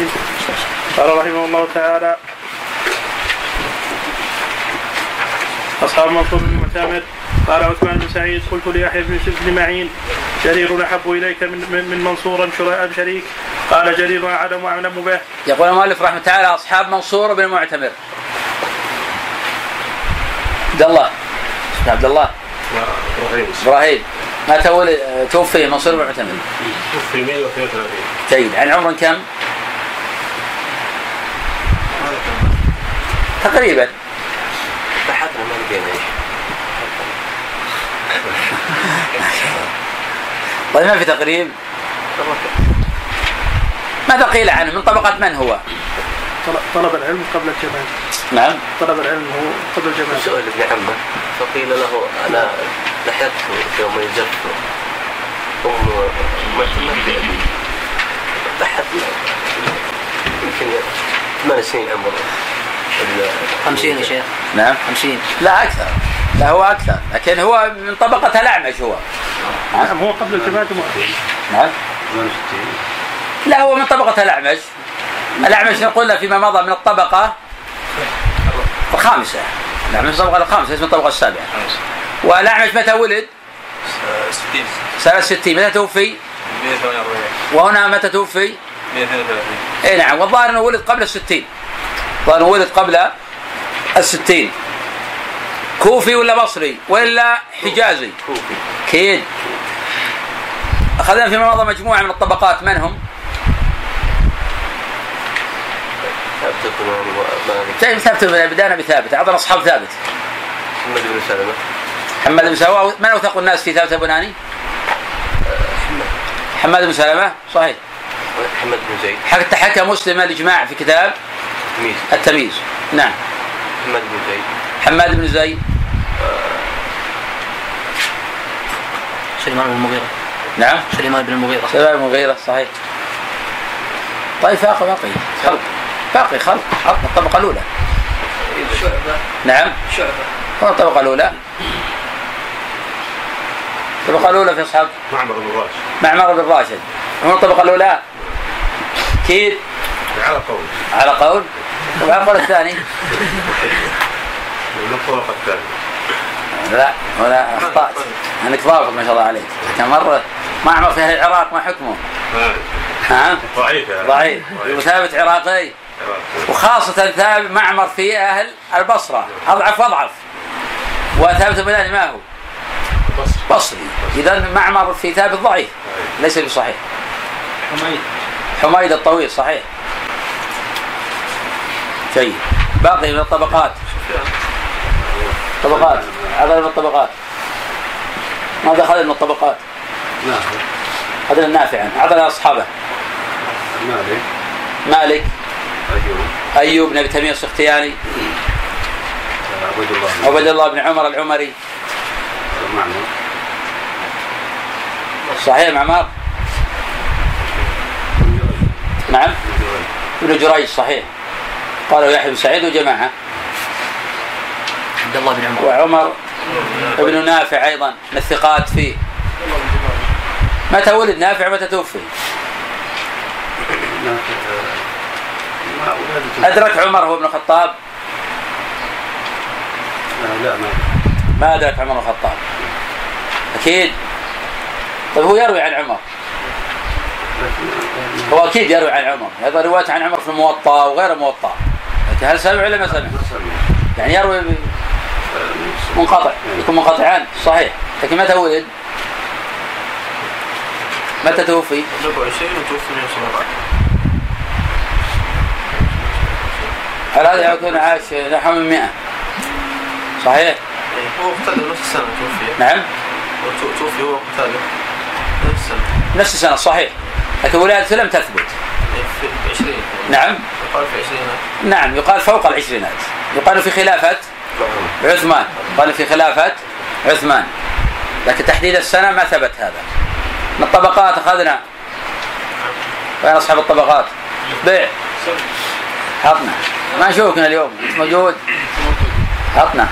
اجمعين قال رحمه الله تعالى أصحاب منصور بن معتمر قال عثمان بن سعيد قلت ليحيى بن معين جرير أحب إليك من من منصور ام شريك قال جرير أعلم وأعلم به. يقول المؤلف رحمه تعالى أصحاب منصور بن معتمر. عبد الله عبد الله إبراهيم متى ولد توفي منصور بن معتمر؟ توفي 132 جيد عن عمر كم؟ تقريبا. بحثنا ما لقينا طيب ما في تقريب؟ ماذا قيل عنه من طبقة من هو؟ طلب العلم قبل الجمال. نعم. طلب العلم هو قبل الجمال. سئل ابن عمه. فقيل له أنا لحقت يوم الجف أم ما في ابي بحثنا يمكن ثمان سنين عمره. 50 يا شيخ. نعم. 50 لا أكثر. لا هو أكثر. لكن هو من طبقة الأعمش هو. نعم هو قبل الجماعة نعم. لا هو من طبقة الأعمش. الأعمش نقول فيما مضى من الطبقة الخامسة. نعم من الطبقة الخامسة اسمه الطبقة السابعة. والأعمش متى ولد؟ 60 سنة 60 متى توفي؟ 148 وهنا متى توفي؟ 132 اي نعم. والظاهر إنه ولد قبل الستين. الظاهر ولد قبل الستين. كوفي ولا بصري ولا حجازي؟ كوفي. كيد أخذنا فيما مضى مجموعة من الطبقات من هم؟ ثابت طيب ثابت بدانا بثابت اعطنا أصحاب ثابت. محمد بن سلمة. محمد بن سلمة من أوثق الناس في ثابت البناني؟ محمد بن سلمة صحيح. محمد بن زيد. حتى حكى مسلم الإجماع في كتاب تمييز التمييز. نعم. محمد بن زيد. حماد بن زيد. سليمان بن المغيرة. نعم. سليمان بن المغيرة. سليمان بن المغيرة صحيح. طيب باقي باقي خلق. باقي خلق. عطنا الطبقة الأولى. شعبة. نعم. شعبة. هو الطبقة الأولى. الطبقة الأولى في أصحاب معمر بن راشد معمر بن راشد هو الطبقة الأولى. أكيد على قول. على قول. القول الثاني من الطبقه الثانية لا ولا أخطأت. أنك ضابط ما شاء الله عليك. لكن مرة؟ معمر في أهل العراق ما حكمه. ها؟ ضعيف يعني. ضعيف. وثابت عراقي. وخاصة ثابت معمر في أهل البصرة. أضعف وأضعف. وثابت البناني ما هو؟ بصري. إذا معمر في ثابت ضعيف. ليس بصحيح. حميد. حميد الطويل صحيح. جيد باقي من الطبقات. طبقات. هذا من الطبقات. ماذا أخذ من الطبقات؟ نعم. هذا النافعا أعطنا أصحابه. مالك. مالك. أيوب. أيوب بن أبي تميم السختياني. عبد الله. عبد الله بن عمر العمري. معمر صحيح معمار؟ نعم. ابن جريج صحيح. قالوا يحيى بن سعيد وجماعة. عبد الله بن عمر. وعمر ابن نافع أيضا من الثقات فيه. متى ولد؟ نافع متى توفي؟ أدرك عمر هو ابن الخطاب؟ لا ما ما أدرك عمر بن الخطاب. أكيد. طيب هو يروي عن عمر. هو أكيد يروي عن عمر. هذا رواية عن عمر في الموطأ وغير الموطأ. لكن هل سمع ولا ما سمع؟ يعني يروي منقطع. يكون منقطعان. صحيح. لكن متى ولد؟ متى توفي؟ 24 وتوفي 117 هل هذا يكون عاش نحو من 100 صحيح؟ هو اقتل نفس السنة توفي. نعم. تو- توفي هو قتاله نفس السنة نفس السنة صحيح. لكن ولادته لم تثبت. في 20 نعم. يقال في 20 نعم يقال فوق العشرينات. يقال في خلافة عثمان. يقال في خلافة عثمان. لكن تحديد السنة ما ثبت هذا. من الطبقات أخذنا. وين أصحاب الطبقات؟ بيع. حطنا. ما نشوفك اليوم. أنت موجود؟ حطنا.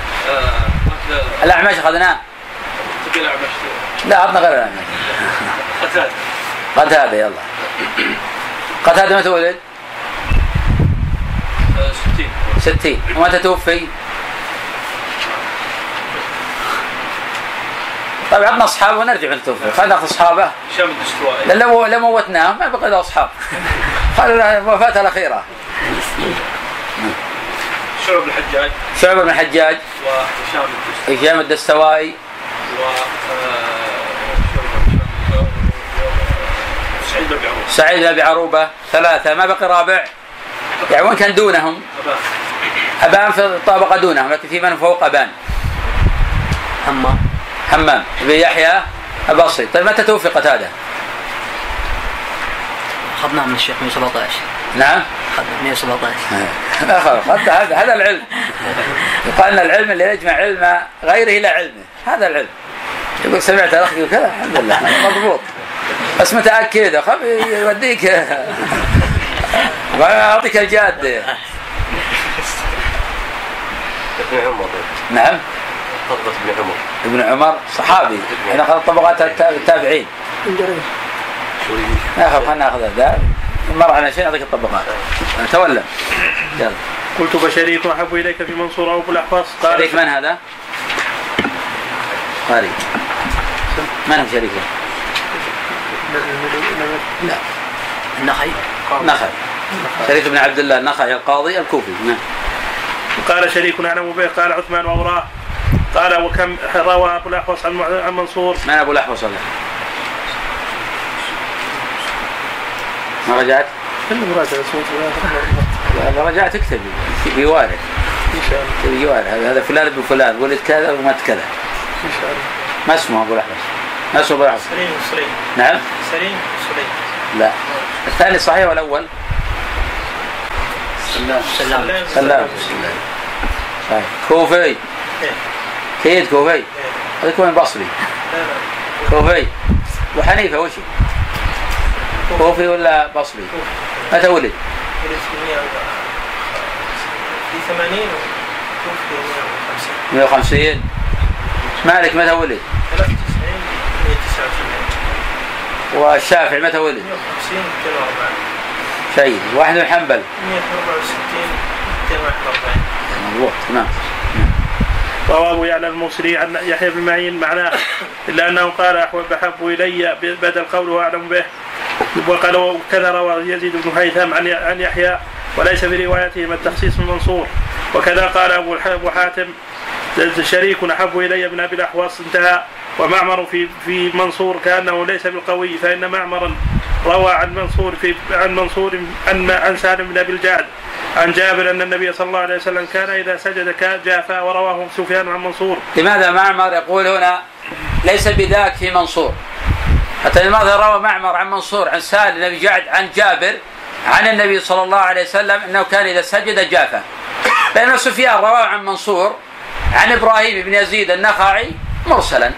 الأعمش أخذناه. لا عطنا غير الأعمش. قتال قتادة يلا. قتادة متى ولد؟ 60 60 ومتى توفي؟ طيب عطنا أصحابه ونرجع نتوفى خلينا ناخذ أصحابه. هشام الدستوائي لو لو موتناهم ما بقى له أصحاب. خلينا وفاته الأخيرة. شعب الحجاج. شعبه بن الحجاج. وهشام الدستوائي. هشام الدستوائي. و سعيد بن عمر سعيد بن ابي عروبة ثلاثة. ما بقي رابع؟ يعني وين كان دونهم؟ أبان. أبان في الطابقه دونهم لكن في من فوق أبان. همام حمام. بن يحيى البصري. طيب متى توفي قتاده؟ أخذناه من الشيخ 117 نعم. اخذنا 117 لا خلاص هذا هذا هذا العلم. يقال إن العلم اللي يجمع علم غيره إلى علمه. هذا العلم. يقول سمعت الاخ يقول كذا الحمد لله مضبوط. بس متأكد. خب يوديك. أعطيك الجادة. ابن عمر. نعم. طلبة ابن عمر. ابن عمر صحابي. إحنا اخذنا طبقات التا- التابعين. ناخذ خلينا ناخذ هذا. مر على شيء نعطيك الطبقات. تولى. يلا. قلت فشريك أحب إليك في منصور أو الاحوص قال شريك من هذا؟ قاري من هو شريكه؟ لا. النخعي. نخل شريك بن عبد الله النخعي القاضي الكوفي. نعم. قال شريك اعلم به قال عثمان ووراه قال وكم روى أبو الأحوص عن منصور. من أبو الأحوص؟ هذا؟ ما رجعت؟ كل مراجعة اسمه لا، رجعت اكتب. بيوارد إن شاء الله. بيوارد هذا هذا فلان ابن فلان ولد كذا ومات كذا. إن شاء الله. ما اسمه أبو الأحوص؟ ما اسمه ابو سليم سليم. نعم؟ سليم سليم. لا. الثاني صحيح والاول؟ سلام. سلام. صحيح كوفي. كيد كوفي. هذا كوفي بصري كوفي. أبو حنيفة وش؟ كوفي ولا بصري؟ متى ولد؟ في 80 وتوفي 150 150 مالك؟ متى ولد؟ 93 199 والشافعي متى ولد؟ 150 204 شيء واحد من حنبل. 164 241 مضبوط تمام. رواه ابو يعلى الموصلي عن يحيى بن معين معناه الا انه قال احب أحب إلي بدل قوله اعلم به. وقال وكذا روى يزيد بن هيثم عن عن يحيى وليس في روايتهما التخصيص من منصور. وكذا قال أبو حاتم شريك أحب إلي من أبي الاحوص انتهى. ومعمر في في منصور كأنه ليس بالقوي فإن معمرا روى عن منصور في عن منصور عن عن سالم بن أبي الجعد. عن جابر أن النبي صلى الله عليه وسلم كان إذا سجد جافا ورواه سفيان عن منصور. لماذا معمر يقول هنا ليس بذاك في منصور؟ حتى لماذا روى معمر عن منصور عن سالم بن جعد عن جابر عن النبي صلى الله عليه وسلم أنه كان إذا سجد جافا؟ بينما سفيان رواه عن منصور عن إبراهيم بن يزيد النخعي مرسلا.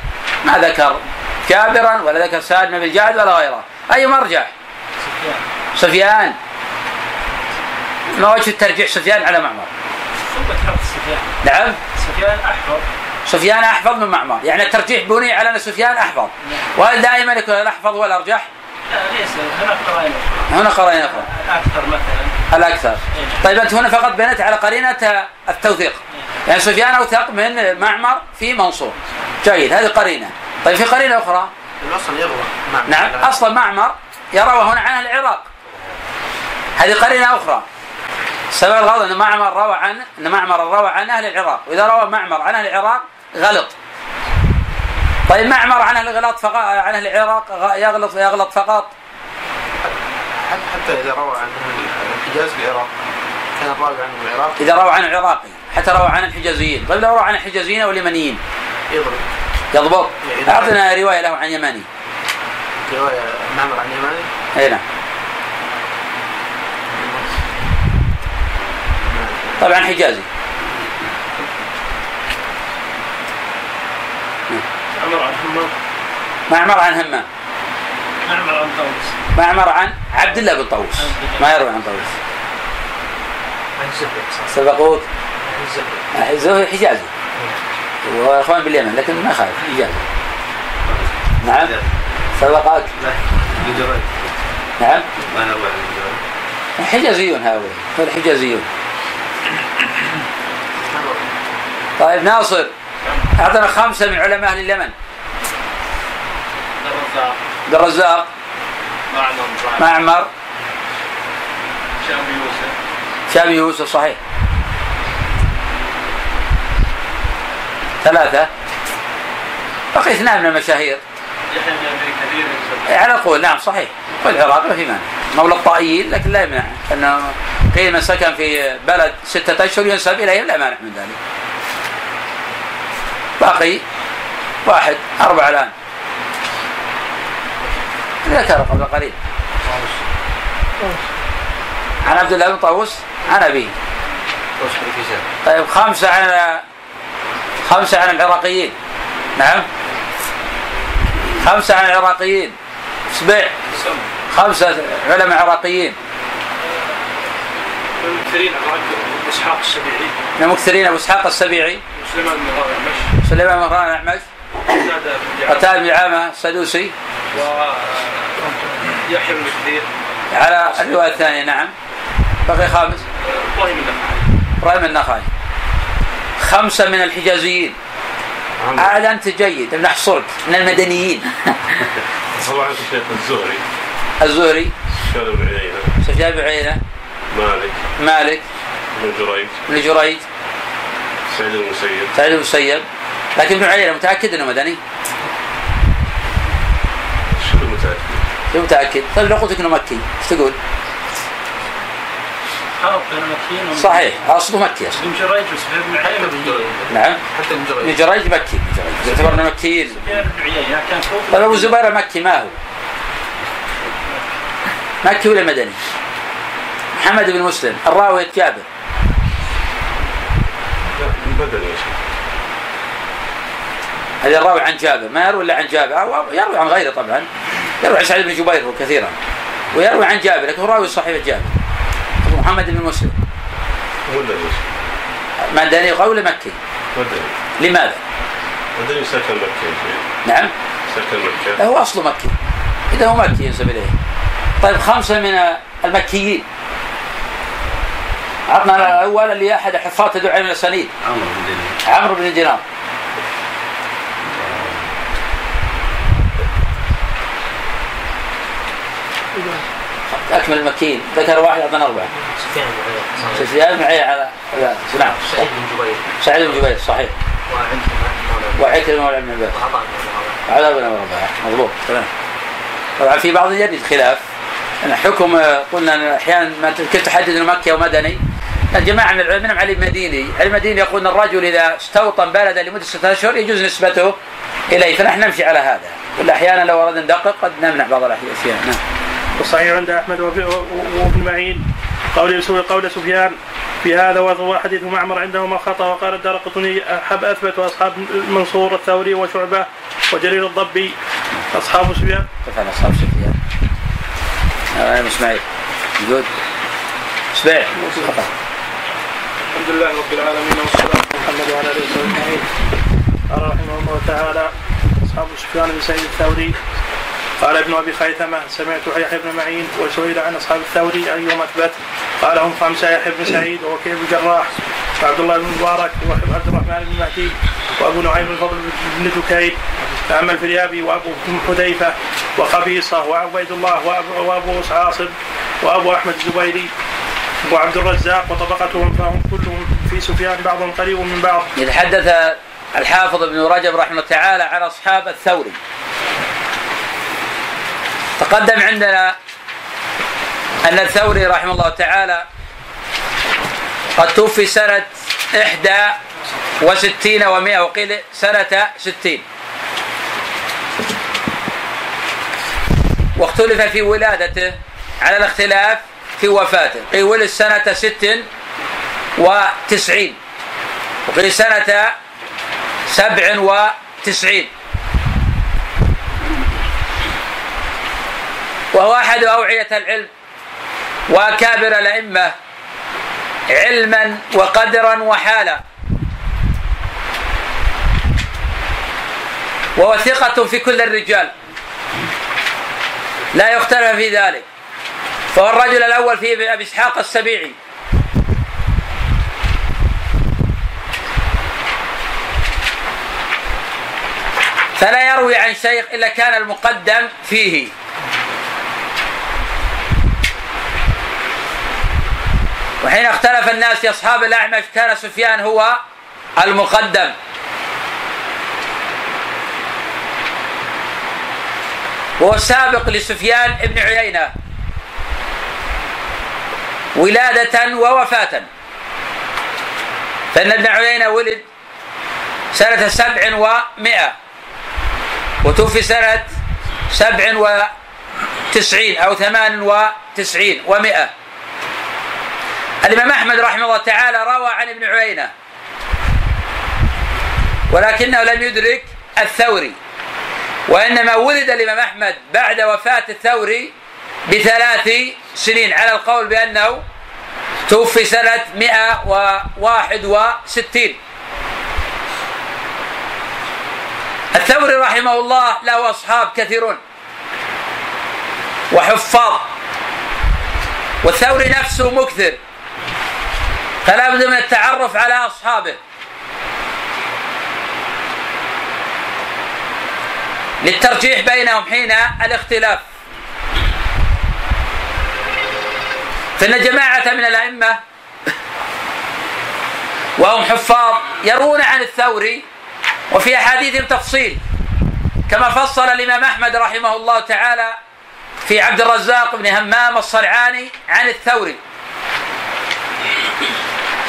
ما ذكر جابرا ولا ذكر سالم بن جعد ولا غيره. أي مرجع؟ سفيان. ما وجه الترجيح سفيان على معمر؟ نعم. سفيان أحفظ سفيان احفظ من معمر. يعني الترجيح بني على أن سفيان أحفظ. وهل دائما يكون الأحفظ هو الأرجح؟ لا ليس هناك قرائن هنا قرينه أخرى أكثر مثلا. الأكثر. طيب أنت هنا فقط بنيت على قرينة التوثيق. يعني سفيان اوثق من معمر في منصور. جيد هذه قرينة. طيب في قرينة أخرى؟ الاصل يغلط نعم أصلا معمر يروى هنا عن العراق. هذه قرينة أخرى. سبب الغلط إن معمر روى عن إن معمر روى عن أهل العراق. وإذا روى معمر عن أهل العراق غلط. طيب معمر عن أهل الغلط فقط عن أهل العراق يغلط يغلط فقط. حتى إذا روى عن الحجاز بالعراق كان الراوي عنه بالعراق إذا روى عن العراقي. حتى روى عن الحجازيين. طيب لو روى عن الحجازيين واليمنيين. يضرب. يضبط. أعطنا رواية له عن يماني رواية معمر عن اليماني اي نعم. طبعا حجازي. عمر عن همام. معمر عن همام. معمر عن طاووس. معمر عن عبد الله بن طاووس. ما يروي عن طاووس. سبقوك. الزهري حجازي. واخوان باليمن لكن ما خالف حجازي. نعم. سبقك نعم. حجازيون هؤلاء. هؤلاء حجازيون. طيب ناصر. أعطنا خمسة من علماء أهل اليمن. الرزاق عبد الرزاق معمر معمر. شام يوسف. شامي يوسف صحيح. ثلاثة. بقي اثنان من المشاهير. يحيى بن أبي كثير. يوسف على قول نعم صحيح. والعراق ما في مانع مولى الطائيين لكن لا يمنع. انه قيل من سكن في بلد ستة أشهر ينسب إليهم لا مانع من ذلك. باقي واحد أربعة الآن. ذكر قبل قليل. عن عبد الله بن طاووس عن أبيه. طيب خمسة عن خمسة عن العراقيين. نعم؟ خمسة عن العراقيين. سبع خمسة علماء عراقيين. عن إسحاق السبيعي. من المكثرين أبو إسحاق السبيعي. بن سليمان بن مهران الأعمش زاد بن عمرو قتال بن عامة السدوسي. ويحيى بن كثير. على الرواية الثانية نعم. بقي خامس. إبراهيم النخعي. إبراهيم النخعي. خمسة من الحجازيين. عاد أنت جيد بنحصرك من المدنيين. طبعا الشيخ الزهري. الزهري. سفيان بن عيينة. سفيان بن عيينة. مالك. مالك. بن جريج. بن جريج. سعيد بن المسيب. سعيد بن المسيب. لكن ابن عيينة متأكد أنه مدني؟ شبه متأكد ليه متأكد؟ طيب لو قلت لك أنه مكي إيش تقول؟ صحيح أصله مكي أصلا. بن جريج وسفيان بن عيينة نعم. حتى ابن ابن جريج جريج مكي ابن جريج يعتبرنا مكيين سفيان بن عيينة كان كوفي طيب أبو الزبير مكي ما هو؟ مكي ولا مدني؟ محمد بن مسلم الراوي مدني يا شيخ. هذا الراوي عن جابر. ما يروي إلا عن جابر. أو يروي عن غيره طبعا. يروي عن سعيد بن جبير كثيرا. ويروي عن جابر لكن هو راوي صحيح جابر محمد بن مسلم. مدني قول مكي. مدني لماذا؟ مدني سكن مكة شيخ. نعم. سكن مكة. هو اصله مكي. إذا هو مكي ينسب إليه. طيب خمسة من المكيين. عطنا الأول اللي احد حفاظ تدعو علم الاسانيد عمرو بن دينار. عمرو بن دينار. أكمل المكيين ذكر واحد أعطانا أربعة. سفيان بن عيينة. سفيان بن عيينة على لا، نعم. سعيد بن جبير. سعيد بن جبير صحيح. وعكرمه وعلم بن عباس وعطاء بن رباح مضبوط. تمام. طبعا في بعض يرد خلاف. أن حكم قلنا أن أحيانا ما كيف تحدد إنه مكي أو مدني. الجماعة من العلماء منهم علي المديني، علي المديني يقول إن الرجل إذا استوطن بلدا لمدة ستة أشهر يجوز نسبته إليه. فنحن نمشي على هذا، ولا أحيانا لو أردنا ندقق قد نمنع بعض الاشياء نعم. والصحيح عند أحمد وابن معين. قول قول سفيان. في هذا وهو حديث معمر عندهما خطأ وقال الدار قطني أحب أثبت اصحاب منصور الثوري وشعبة وجرير الضبي. أصحاب سفيان. كيف على أصحاب سفيان؟ آه، إسماعيل. موجود إسماعيل. خطا الحمد لله رب العالمين والصلاة على محمد وعلى آله وصحبه أجمعين. قال رحمه الله تعالى أصحاب سفيان بن سعيد الثوري. قال ابن أبي خيثمة سمعت يحيى بن معين وسئل عن أصحاب الثوري ايهم أثبت؟ قال هم خمسة يحيى بن سعيد ووكيع بن جراح وعبد الله بن مبارك وعبد الرحمن بن مهدي وأبو نعيم الفضل بن دكين وعم الفريابي وأبو حذيفة وقبيصه وعبيد الله وأبو- وأبو عاصم وأبو أحمد الزبيري وعبد الرزاق وطبقتهم فهم كلهم في سفيان بعضهم قريب من بعض. يتحدث الحافظ ابن رجب رحمه الله تعالى عن أصحاب الثوري. تقدم عندنا أن الثوري رحمه الله تعالى قد توفي سنة إحدى وستين ومائة وقيل سنة ستين. واختلف في ولادته على الاختلاف في وفاته. قيل ولد سنة ست وتسعين. وقيل سنة سبع وتسعين. وهو أحد أوعية العلم وأكابر الأئمة علما وقدرا وحالا. ووثيقة في كل الرجال. لا يختلف في ذلك. فهو الرجل الأول في أبي إسحاق السبيعي. فلا يروي عن شيخ إلا كان المقدم فيه. وحين اختلف الناس في أصحاب الأعمش كان سفيان هو المقدم. وهو السابق لسفيان بن عيينة. ولادة ووفاة. فإن ابن عيينة ولد سنة سبع ومائة وتوفي سنة سبع وتسعين أو ثمان وتسعين ومائة. الإمام أحمد رحمه الله تعالى روى عن ابن عيينة. ولكنه لم يدرك الثوري. وإنما ولد الإمام أحمد بعد وفاة الثوري بثلاث سنين على القول بأنه توفي سنة 161 الثوري رحمه الله له أصحاب كثيرون وحفاظ. والثوري نفسه مكثر. فلا بد من التعرف على أصحابه. للترجيح بينهم حين الاختلاف. فإن جماعة من الأئمة وهم حفاظ يرون عن الثوري وفي أحاديثهم تفصيل كما فصل الإمام أحمد رحمه الله تعالى في عبد الرزاق بن همام الصرعاني عن الثوري.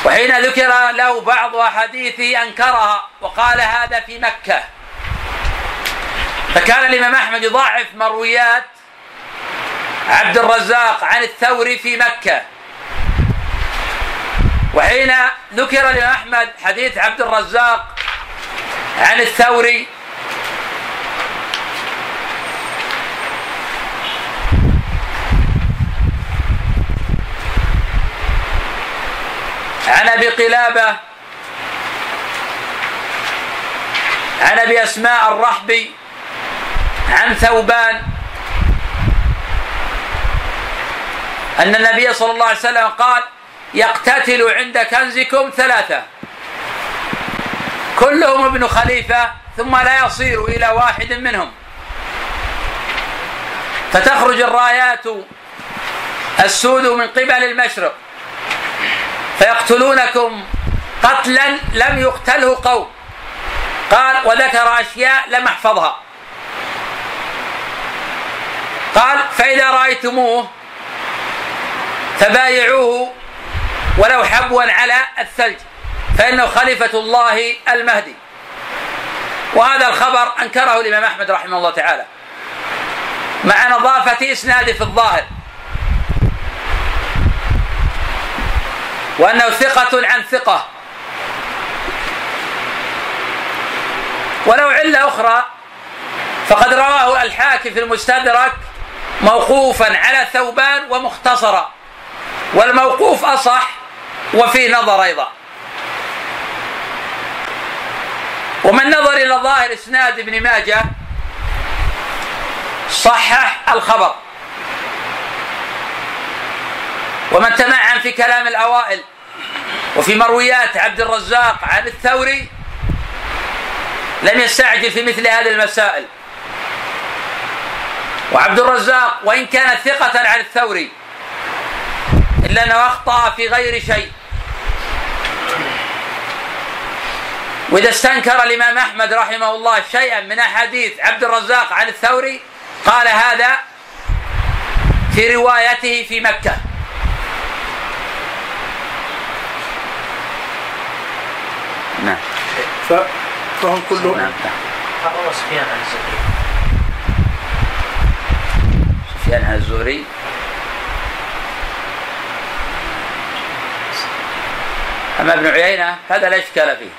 وحين ذكر له بعض أحاديث أنكرها وقال هذا في مكة. فكان الإمام أحمد يضاعف مرويات عبد الرزاق عن الثوري في مكة. وحين ذكر الإمام أحمد حديث عبد الرزاق عن الثوري عن أبي قلابة عن أبي أسماء الرحبي عن ثوبان أن النبي صلى الله عليه وسلم قال يقتتل عند كنزكم ثلاثة كلهم ابن خليفة ثم لا يصير إلى واحد منهم. فتخرج الرايات السود من قبل المشرق. فيقتلونكم قتلا لم يقتله قوم. قال وذكر أشياء لم أحفظها. قال فإذا رأيتموه فبايعوه ولو حبوا على الثلج فإنه خليفة الله المهدي. وهذا الخبر أنكره الإمام أحمد رحمه الله تعالى مع نظافة إسناده في الظاهر. وأنه ثقة عن ثقة. ولو علة أخرى فقد رواه الحاكم في المستدرك موقوفا على ثوبان ومختصرا. والموقوف أصح وفيه نظر أيضا. ومن نظر إلى ظاهر إسناد ابن ماجه صحح الخبر. ومن تمعن في كلام الأوائل وفي مرويات عبد الرزاق عن الثوري لم يستعجل في مثل هذه المسائل. وعبد الرزاق وإن كان ثقة عن الثوري إلا أنه أخطأ في غير شيء. وإذا استنكر الإمام أحمد رحمه الله شيئا من أحاديث عبد الرزاق عن الثوري قال هذا في روايته في مكة. نعم. ف... فهم كلهم نعم روى سفيان عن الزهري. سفيان عن الزهري. أما ابن عيينة هذا لا إشكال فيه.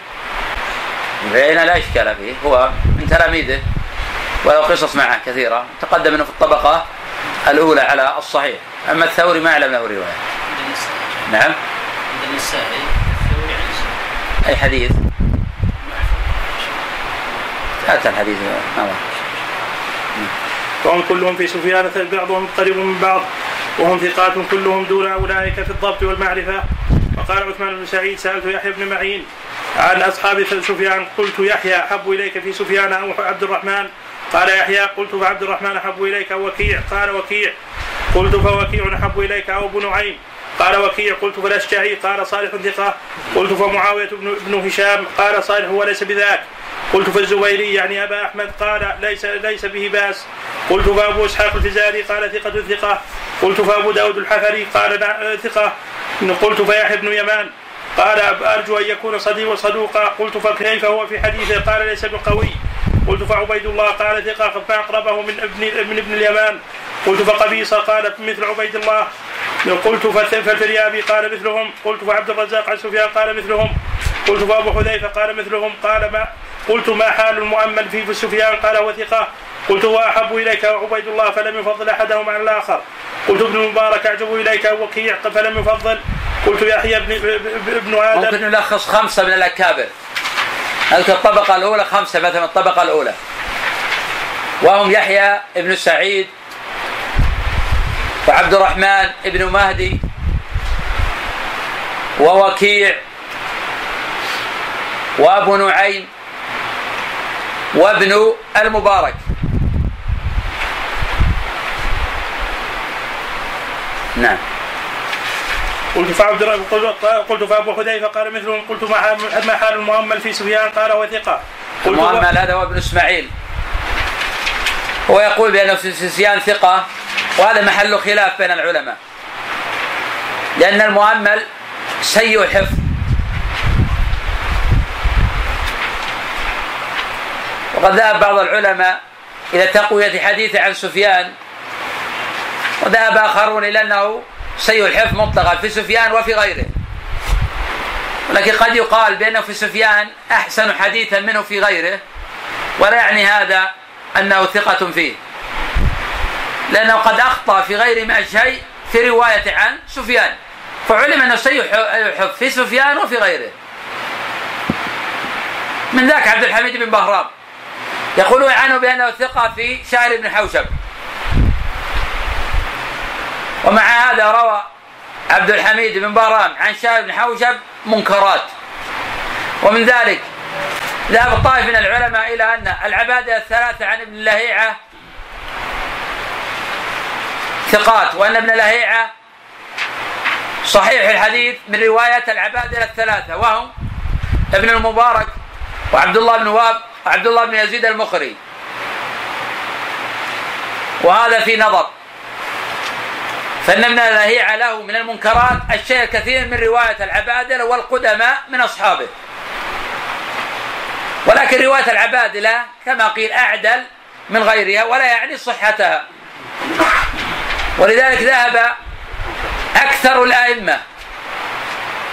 ابن عيينة لا إشكال فيه. هو من تلاميذه وله قصص معه كثيرة. تقدم منه في الطبقة الأولى على الصحيح. أما الثوري ما أعلم له رواية. عند النسائي نعم عند النسائي الثوري عن الزهري أي حديث؟ أتى الحديث. وهم كلهم في سفيان بعضهم قريب من بعض وهم ثقات كلهم دون أولئك في الضبط والمعرفة. وقال عثمان بن سعيد سألت يحيى بن معين عن أصحاب سفيان قلت يحيى أحب إليك في سفيان أو عبد الرحمن؟ قال يحيى قلت فعبد الرحمن أحب إليك. أو وكيع. قال وكيع. قلت فوكيع أحب إليك. أو ابو نعيم قال وكيع قلت فالاشجعي قال صالح ثقة. قلت فمعاوية بن, بن هشام. قال صالح وليس بذاك. قلت فالزبيري يعني أبا أحمد قال ليس ليس به بأس. قلت فأبو إسحاق الفزاري قال ثقة ثقة. قلت فأبو داود الحفري قال ثقة. قلت فيحيى بن يمان. قال أرجو أن يكون صديق صدوقا قلت فكيف هو في حديثه؟ قال ليس بقوي. قلت فعبيد الله قال ثقة فأقربه من ابن من ابن اليمان. قلت فقبيصه قال مثل عبيد الله. قلت فالفريابي قال مثلهم. قلت فعبد الرزاق عن سفيان قال مثلهم. قلت فأبو حذيفة قال مثلهم. قال ما قلت ما حال المؤمل في سفيان؟ قال هو ثقة. قلت واحب إليك وعبيد الله فلم يفضل احدهم على الآخر. قلت ابن المبارك أعجب إليك وكيع فلم يفضل. قلت يحيى ابن ابن آدم. ممكن نلخص خمسة من الأكابر. نذكر الطبقة الأولى خمسة مثلا الطبقة الأولى. وهم يحيى ابن سعيد وعبد الرحمن ابن مهدي ووكيع وابو نعيم وابن المبارك. نعم. قلت فعبد قلت فأبو حذيفة قال مثلهم قلت ما حال المؤمل في سفيان؟ قال هو ثقة. المؤمل هذا هو ابن إسماعيل. هو يقول بانه في سفيان ثقة. وهذا محل خلاف بين العلماء. لأن المؤمل سيء حفظ. وقد ذهب بعض العلماء إلى تقوية حديثه عن سفيان وذهب آخرون إلى أنه سيء الحفظ مطلقا في سفيان وفي غيره. ولكن قد يقال بأنه في سفيان أحسن حديثا منه في غيره ولا يعني هذا أنه ثقة فيه. لأنه قد أخطأ في غير ما شيء في رواية عن سفيان. فعلم أنه الحفظ في سفيان وفي غيره. من ذاك عبد الحميد بن بهرام. يقولون عنه بأنه ثقة في شاعر بن حوشب. ومع هذا روى عبد الحميد بن بهرام عن شاعر بن حوشب منكرات. ومن ذلك ذهب الطائف من العلماء إلى أن العبادة الثلاثة عن ابن لهيعة ثقات وأن ابن لهيعة صحيح الحديث من رواية العبادة الثلاثة وهم ابن المبارك وعبد الله بن واب عبد الله بن يزيد المخري. وهذا في نظر. فإن ابن لهيعة له من المنكرات الشيء الكثير من رواية العبادلة والقدماء من أصحابه. ولكن رواية العبادلة كما قيل أعدل من غيرها ولا يعني صحتها. ولذلك ذهب أكثر الأئمة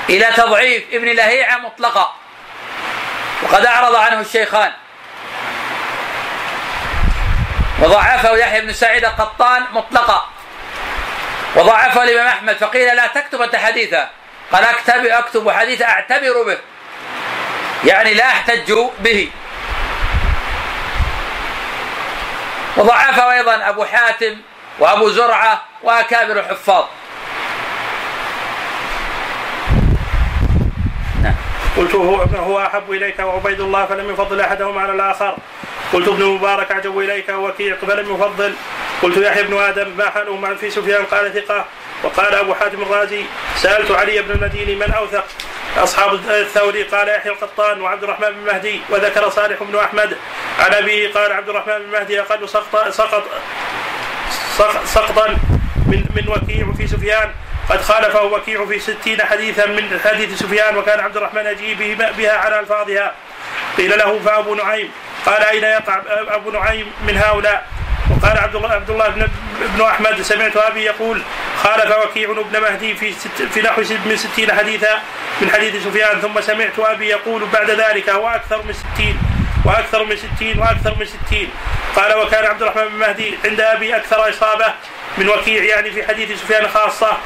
إلى تضعيف ابن لهيعة مطلقا وقد أعرض عنه الشيخان. وضعفه يحيى بن سعيد القطان مطلقا. وضعفه الإمام أحمد فقيل لا تكتب أنت حديثا قال أكتب أكتب حديثا أعتبر به. يعني لا أحتج به. وضعفه أيضا أبو حاتم وأبو زرعة وأكابر الحفاظ. قلت هو هو أحب إليك وعبيد الله فلم يفضل أحدهما على الآخر. قلت ابن مبارك اعجب إليك وكيع فلم يفضل. قلت يحيى بن آدم ما حاله مع في سفيان؟ قال ثقة. وقال أبو حاتم الرازي سألت علي بن المديني من أوثق؟ أصحاب الثوري قال يحيى القطان وعبد الرحمن بن مهدي. وذكر صالح بن أحمد. عن أبيه قال عبد الرحمن بن مهدي أقل سقط سقط سقطا من من وكيع في سفيان. قد خالفه وكيع في ستين حديثا من حديث سفيان وكان عبد الرحمن يجيء بها على ألفاظها. قيل له فأبو نعيم. قال أين يقع أبو نعيم من هؤلاء؟ وقال عبد الله عبد الله بن, بن أحمد سمعت أبي يقول خالف وكيع بن مهدي في ست في نحو من ستين حديثا من حديث سفيان ثم سمعت أبي يقول بعد ذلك وأكثر من ستين. وأكثر من ستين وأكثر من ستين. قال وكان عبد الرحمن بن مهدي عند أبي أكثر إصابة من وكيع يعني في حديث سفيان خاصة.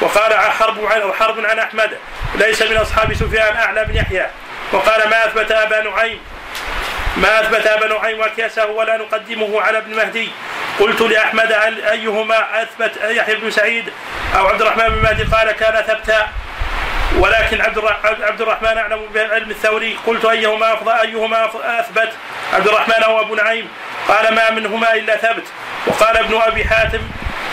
وقال حرب عن حرب عن أحمد ليس من أصحاب سفيان أعلى من يحيى. وقال ما أثبت أبا نعيم؟ ما أثبت أبا نعيم وكيسه ولا نقدمه على ابن مهدي. قلت لأحمد أيهما أثبت يحيى بن سعيد أو عبد الرحمن بن مهدي؟ قال كان ثبتا. ولكن عبد الر- عبد الرحمن أعلم بعلم الثوري. قلت أيهما افضل أيهما أثبت؟ عبد الرحمن أو أبو نعيم. قال ما منهما إلا ثبت. وقال ابن أبي حاتم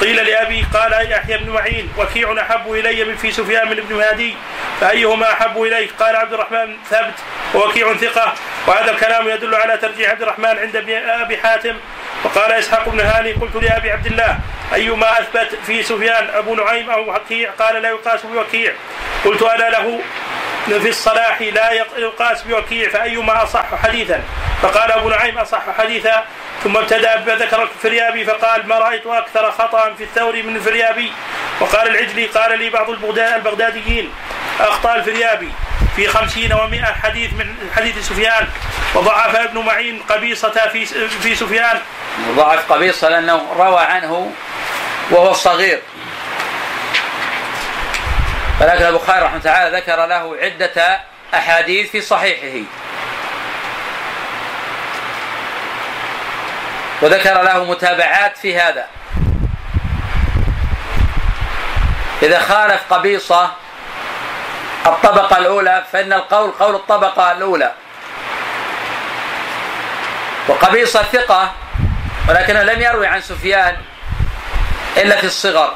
قيل لأبي قال يحيى بن معين وكيع أحب إلي من في سفيان من ابن هادي فأيهما أحب إليك؟ قال عبد الرحمن ثبت ووكيع ثقة وهذا الكلام يدل على ترجيح عبد الرحمن عند أبي حاتم. وقال إسحاق بن هاني قلت لأبي عبد الله أيما أثبت في سفيان أبو نعيم أو وكيع؟ قال لا يقاس بوكيع. قلت أنا له. في الصلاح لا يق- يقاس بوكيع فأيما أصح حديثا؟ فقال أبو نعيم أصح حديثا. ثم ابتدأ بذكر الفريابي فقال ما رأيت أكثر خطأ في الثوري من الفريابي وقال العجلي قال لي بعض البغدا- البغداديين أخطأ الفريابي في خمسين ومائة حديث من حديث سفيان وضعف ابن معين قبيصة في في سفيان. ضعف قبيصة لأنه روى عنه وهو صغير ولكن البخاري رحمه الله تعالى ذكر له عدة أحاديث في صحيحه. وذكر له متابعات في هذا. إذا خالف قبيصة الطبقة الأولى فإن القول قول الطبقة الأولى. وقبيصة ثقة ولكنه لم يروي عن سفيان إلا في الصغر.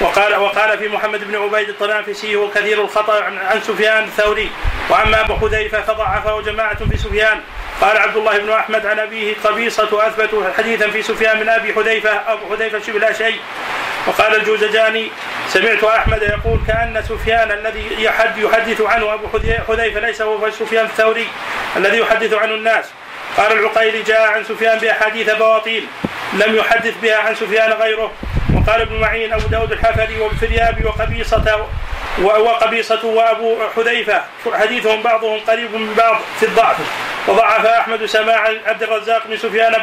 وقال وقال في محمد بن عبيد الطنافسي هو كثير الخطأ عن, عن سفيان الثوري وأما أبو حذيفة فضعفه جماعة في سفيان. قال عبد الله بن أحمد عن أبيه قبيصة أثبت حديثا في سفيان من أبي حذيفة أبو حذيفة شبه لا شيء. وقال الجوزجاني سمعت أحمد يقول كأن سفيان الذي يحد يحدث عنه أبو حذي- حذيفة ليس هو سفيان الثوري الذي يحدث عنه الناس. قال العقيلي جاء عن سفيان بأحاديث بواطيل لم يحدث بها عن سفيان غيره. وقال ابن معين أبو داود الحفري والفريابي وقبيصة وقبيصة وأبو حذيفة. حديثهم بعضهم قريب من بعض في الضعف. وضعف أحمد سماع عبد الرزاق بن سفيان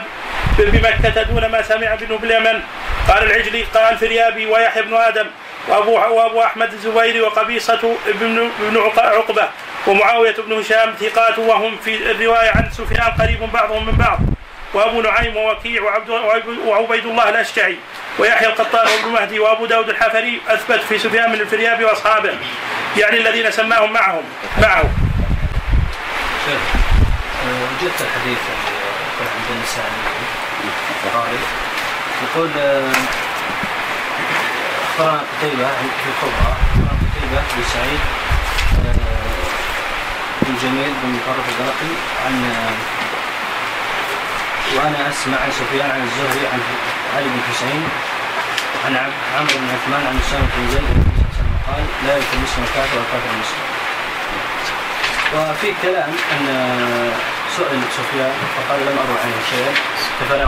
بمكة دون ما سمع بن باليمن قال العجلي قال الفريابي ويحيى بن آدم وأبو, وأبو أحمد الزبيري وقبيصة بن, بن عق- عقبة ومعاوية بن هشام ثقات وهم في الرواية عن سفيان قريب بعضهم من بعض. وأبو نعيم ووكيع وعبد وعبيد الله الأشجعي ويحيى القطان وابن مهدي وأبو داود الحفري أثبت في سفيان من الفريابي وأصحابه يعني الذين سماهم معهم معه. آه، وجدت الحديث عند البخاري. يقول آه، اخبرنا قتيبة في الكبرى اخبرنا قتيبة بن سعيد آه، بن جميل بن مطرف الدرقي عن وأنا أسمع عن سفيان عن الزهري عن علي بن حسين عن عمرو بن عثمان عن اسامه بن زيد الله قال لا يكون مسلم الكافر والكافر المسلم وفي كلام أن سئل سفيان فقال لم اروى عنه شيئا كفلاه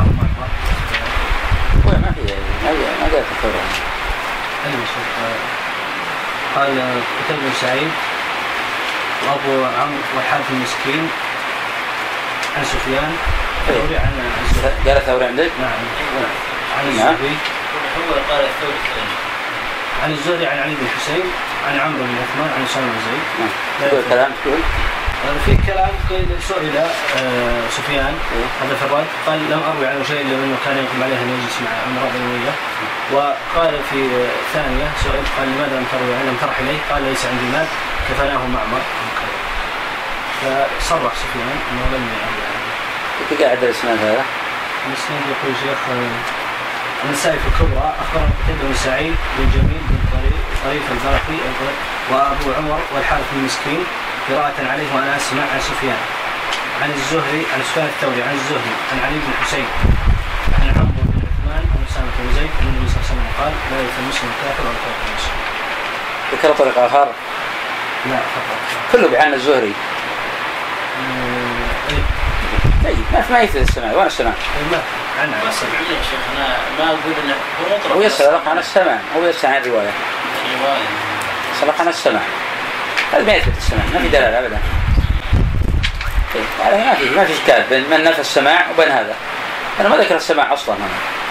هو ما في ما في ما قال قتيبة بن سعيد وأبو عمرو والحارث المسكين عن سفيان الثوري عن قال ثوري عندك؟ نعم. عن نعم. الزهري. هو قال الثوري عن الزهري عن علي بن حسين عن عمرو بن عثمان عن أسامة بن زيد. نعم. تقول كلام تقول. آه، في كلام قيل سئل آه، سفيان هذا في الرد قال لم أروي عنه شيء إلا أنه كان يقوم عليه أن يجلس مع عمر بن اميه وقال في آه، ثانية سئل قال لماذا لم تروي عنه لم ترح إليه؟ قال ليس عندي مال كفناه معمر. فصرح سفيان أنه لم يروي عنه. كيف قاعد الاسناد هذا؟ المسند يقول شيخ. النسائي في الكبرى. أخبرنا قتيبة بن سعيد بن جميل بن طريف طريف البرقي وأبو عمر والحارث بن مسكين قراءة عليه وأنا اسمع عن سفيان. عن الزهري عن سفيان الثوري عن الزهري عن علي بن حسين عن عمرو بن عثمان عن أسامة بن زيد ان النبي صلى الله عليه وسلم قال لا يؤتى المسلم الكافر ولا الكافر المسلم ذكر طريق آخر؟ لا فقط. كله بعن الزهري. آه، إيه، طيب ما في ما يفيد السماع وين السماع؟ ما عن ما سمعني يا شيخ أنا ما أقول إنه هو مطلق هو يسألك عن السماع. هو يسأل عن الرواية. روايه يسألك عن السماع. هذا ما يثبت السماع ما في دلالة أبدا. طيب، هذا ما في ما في إشكال بين من نفى السماع وبين هذا. أنا ما ذكر السماع أصلا أنا.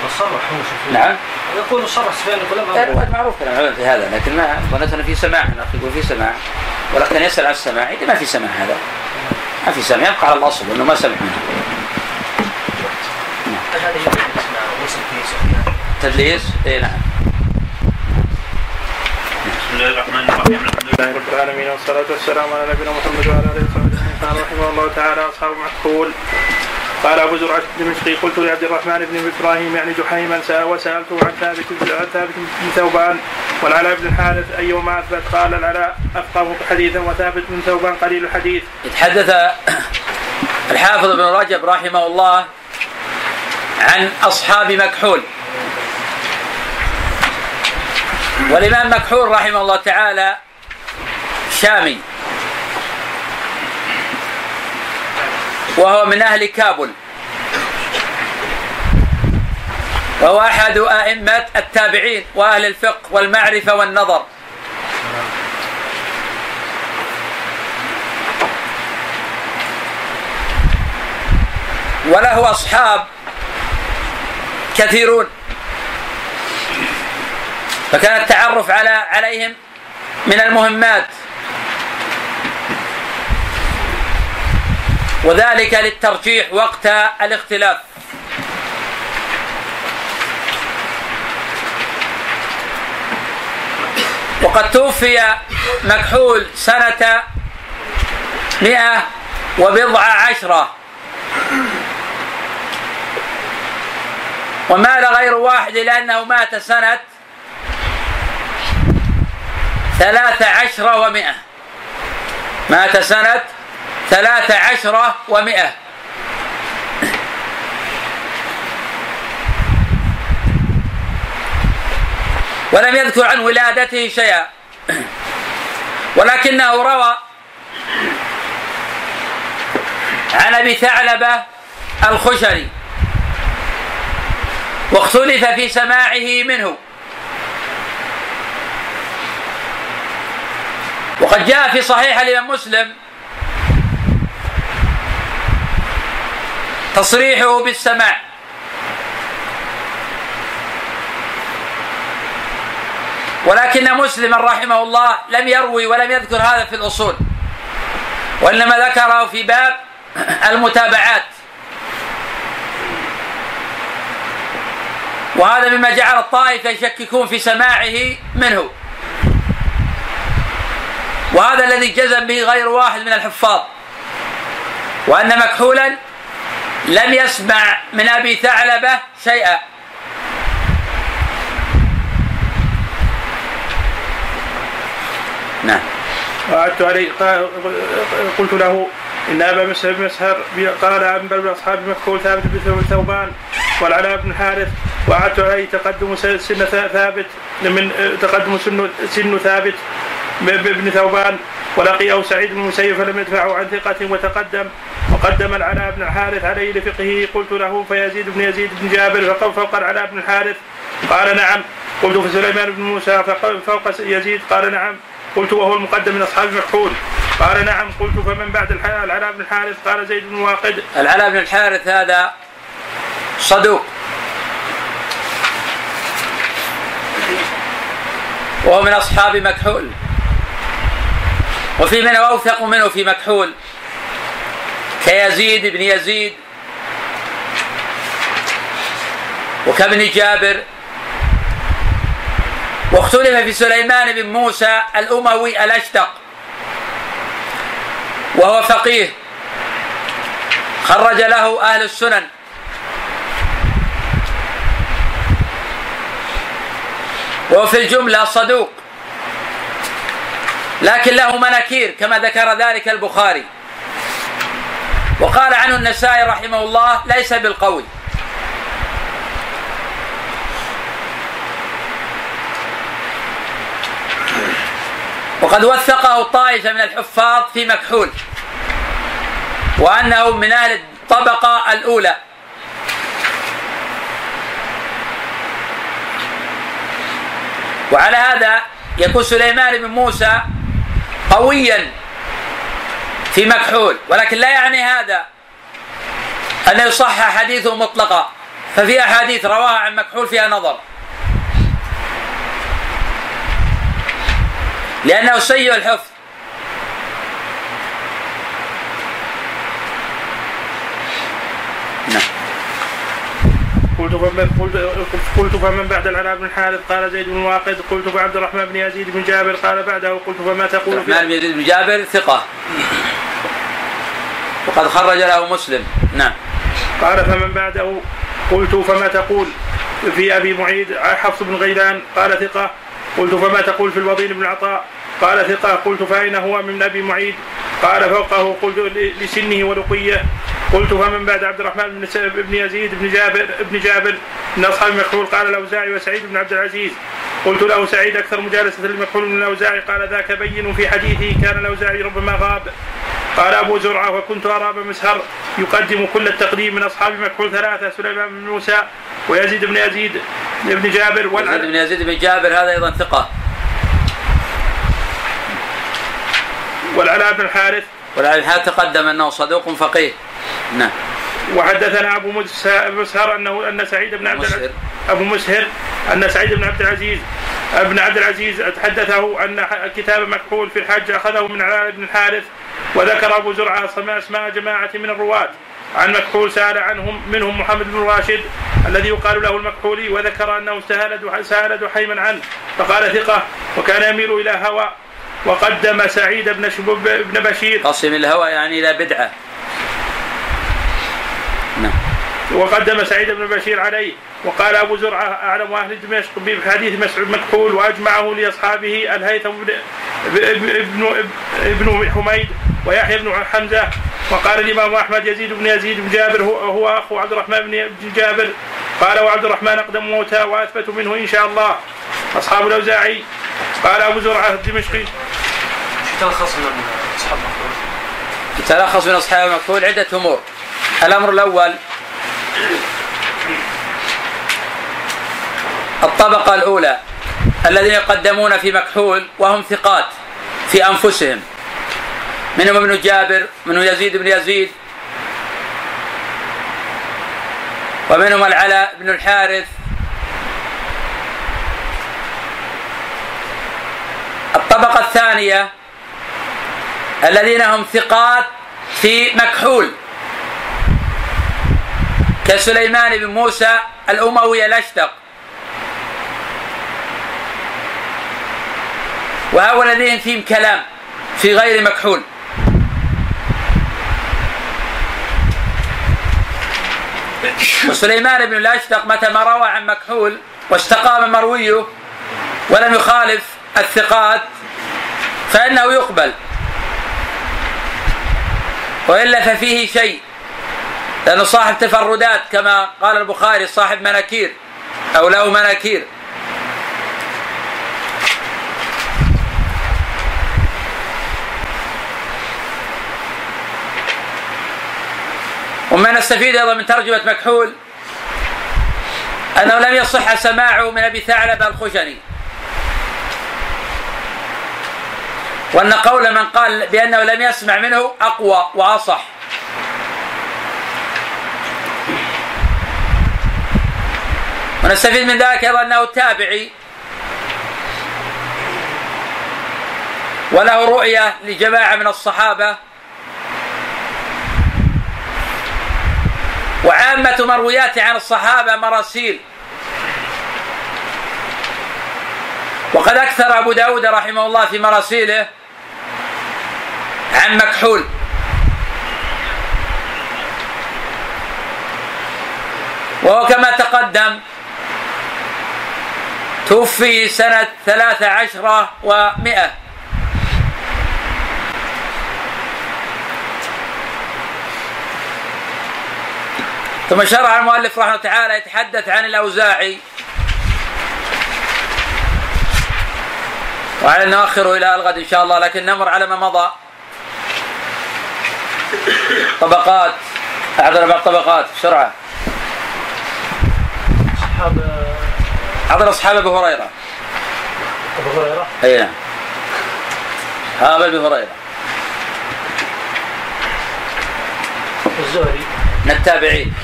وصرح هو سفيان نعم. يقول صرح سفيان. الرواية معروف كلام العلماء في هذا لكن ما ظننت أنه في سماع الأخ يقول في سماع. ولكن يسأل عن السماع. إذا ما في سماع هذا. في سماع يبقى على الأصل أنه ما سمع منه. تدليس؟ إي نعم. بسم الله الرحمن الرحيم. الحمد لله رب العالمين والصلاة والسلام على نبينا محمد وعلى آله وصحبه أجمعين. قال رحمه الله تعالى أصحاب مكحول قال أبو زرعة الدمشقي قلت لعبد الرحمن بن إبراهيم يعني جحيما وسألته عن ثابت عن ثابت بن ثوبان والعلاء بن الحارث أيهما أثبت. قال العلاء أفقه حديثا وثابت بن ثوبان قليل الحديث. يتحدث الحافظ ابن رجب رحمه الله عن أصحاب مكحول. والإمام مكحول رحمه الله تعالى شامي. وهو من أهل كابل. وهو أحد أئمة التابعين وأهل الفقه والمعرفة والنظر. وله أصحاب كثيرون. فكان التعرف على عليهم من المهمات. وذلك للترجيح وقت الاختلاف. وقد توفي مكحول سنة مئة وبضع عشرة. ومال غير واحد لأنه مات سنة ثلاث عشر ومئة. مات سنة ثلاث عشر ومئة. ولم يذكر عن ولادته شيئا. ولكنه روى عن أبي ثعلبة الخشري واختلف في سماعه منه. وقد جاء في صحيح الإمام مسلم تصريحه بالسماع. ولكن مسلما رحمه الله لم يروي ولم يذكر هذا في الأصول وإنما ذكره في باب المتابعات. وهذا مما جعل الطائفة يشككون في سماعه منه. وهذا الذي جزم به غير واحد من الحفاظ وأن مكحولا لم يسمع من أبي ثعلبة شيئا. نعم. وعدت عليه قلت له إن أبا مسهر مسهر قال عن بل أصحاب مكحول ثابت بن ثوبان والعلاء بن حارث. وعدت عليه تقدم سن ثابت من تقدم سن سن ثابت بن ثوبان. ولقيه سعيد بن المسيب فلم يدفعه عن ثقة وتقدم. وقدم العلاء بن الحارث عليه لفقهه قلت له فيزيد بن يزيد بن جابر فقال فوق العلاء بن الحارث. قال نعم. قلت فسليمان بن موسى فوق يزيد. قال نعم. قلت وهو المقدم من أصحاب مكحول قال نعم. قلت فمن بعد العلاء بن الحارث؟ قال زيد بن واقد. العلاء بن الحارث هذا صدوق. وهو من أصحاب مكحول. وفي من أوثق منه في مكحول. كيزيد بن يزيد. وكابن جابر. واختلف في سليمان بن موسى الأموي الأشتق وهو فقيه. خرج له أهل السنن. وهو في الجملة صدوق. لكن له مناكير كما ذكر ذلك البخاري. وقال عنه النسائي رحمه الله ليس بالقوي وقد وثقه طائفة من الحفاظ في مكحول وأنه من أهل الطبقة الأولى. وعلى هذا يكون سليمان بن موسى قويا. في مكحول ولكن لا يعني هذا. أن يصحح حديثه مطلقا ففي أحاديث رواها عن مكحول فيها نظر. لأنه سيء الحفظ. قلت فمن قلت, قلت فمن بعد العلاء بن الحارث قال زيد بن واقد. قلت فعبد الرحمن بن يزيد بن جابر. قال بعده قلت فما تقول الرحمن بن يزيد بن جابر ثقة. وقد خرج له مسلم. نعم. قال فمن بعده قلت فما تقول في أبي معيد؟ حفص بن غيلان. قال ثقة. قلت فما تقول في الوضين بن عطاء؟ قال ثقة. قلت فأين هو من أبي معيد؟ قال فوقه قلت لسنه ولقية. قلت فمن بعد عبد الرحمن بن يزيد بن جابر بن جابر من أصحاب المكحول قال الأوزاعي وسعيد بن عبد العزيز. قلت له سعيد أكثر مجالسة للمكحول من الأوزاعي. قال ذاك بين في حديثه كان الأوزاعي ربما غاب. قال أبو زرعة وكنت ارى ابا مسهر. يقدم كل التقديم من أصحاب مكحول ثلاثة سليمان بن موسى ويزيد بن يزيد بن جابر. يزيد بن يزيد بن جابر هذا أيضا ثقة. والعلاء بن الحارث. والعلاء بن الحارث تقدم أنه صدوق فقيه. نعم. وحدثنا أبو مسهر انه أن سعيد بن عبد العزيز أبو مسهر أن سعيد بن عبد العزيز ابن عبد العزيز حدثه أن كتاب مكحول في الحج أخذه من علاء بن الحارث وذكر أبو زرعة أسماء جماعة من الرواة. عن مكحول سأل عنهم منهم محمد بن راشد الذي يقال له المكحولي وذكر أنه سال سال دحيما عنه فقال ثقة وكان يميل إلى هوى. وقدم سعيد بن بن بشير. قسم الهوى يعني إلى بدعة. نعم. وقدم سعيد بن بشير عليه وقال أبو زرعة أعلم أهل دمشق بحديث مسعود مكحول وأجمعه لأصحابه الهيثم بن ابن ابن حميد ويحيى بن حمزة. وقال الإمام أحمد يزيد بن يزيد بن جابر هو, هو أخو عبد الرحمن بن جابر. قال وعبد الرحمن أقدم موتى وأثبت منه إن شاء الله. أصحاب الأوزاعي. قال أبو زرعة الدمشقي. تلخص من أصحاب المكحول تلخص من أصحاب المكحول عدة أمور. الأمر الأول الطبقة الأولى الذين يقدمون في مكحول وهم ثقات في أنفسهم. منهم ابن جابر منهم يزيد بن يزيد ومنهم العلاء بن الحارث. الطبقة الثانية الذين هم ثقات في مكحول. كسليمان بن موسى الأموي الأشتق. وهؤلاء الذين فيهم كلام في غير مكحول. وسليمان بن الأشتق متى ما روى عن مكحول واستقام مرويه ولم يخالف الثقات فإنه يقبل. وإلا ففيه شيء. لأنه صاحب تفردات كما قال البخاري صاحب مناكير أو له مناكير. وما نستفيد أيضا من ترجمة مكحول أنه لم يصح سماعه من أبي ثعلب الخشني وأن قول من قال بأنه لم يسمع منه أقوى وأصح. ونستفيد من ذلك أيضا أنه تابعي. وله رؤية لجماعة من الصحابة. وعامة مروياته عن الصحابة مراسيل. وقد أكثر أبو داود رحمه الله في مراسيله عن مكحول. وهو كما تقدم توفي سنة ثلاث عشرة ومائة ثم شرع المؤلف رحمه الله تعالى يتحدث عن الأوزاعي. وعلى نؤخره إلى الغد إن شاء الله لكن نمر على ما مضى. طبقات أعطنا بعض طبقات بسرعة. أصحاب أعطنا أصحاب أبي هريرة. أبو هريرة؟ أي نعم أصحاب أبي هريرة. الزهري. من التابعين.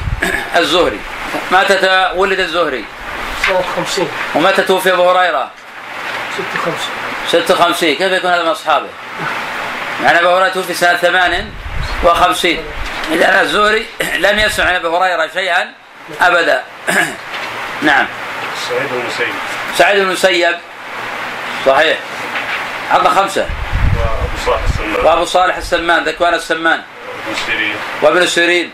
الزهري. متى ولد الزهري؟ سنة 50 ومتى توفي أبو هريرة؟ 56 56 كيف يكون هذا من أصحابه؟ يعني أبو هريرة توفي سنة 58 إذا الزهري لم يسمع عن أبي هريرة شيئا أبدا. نعم. سعيد بن المسيب سعيد بن المسيب صحيح. عطنا خمسة. وأبو صالح السمان. وأبو صالح السمان. ذكوان السمان. بن سيرين. وابن سيرين.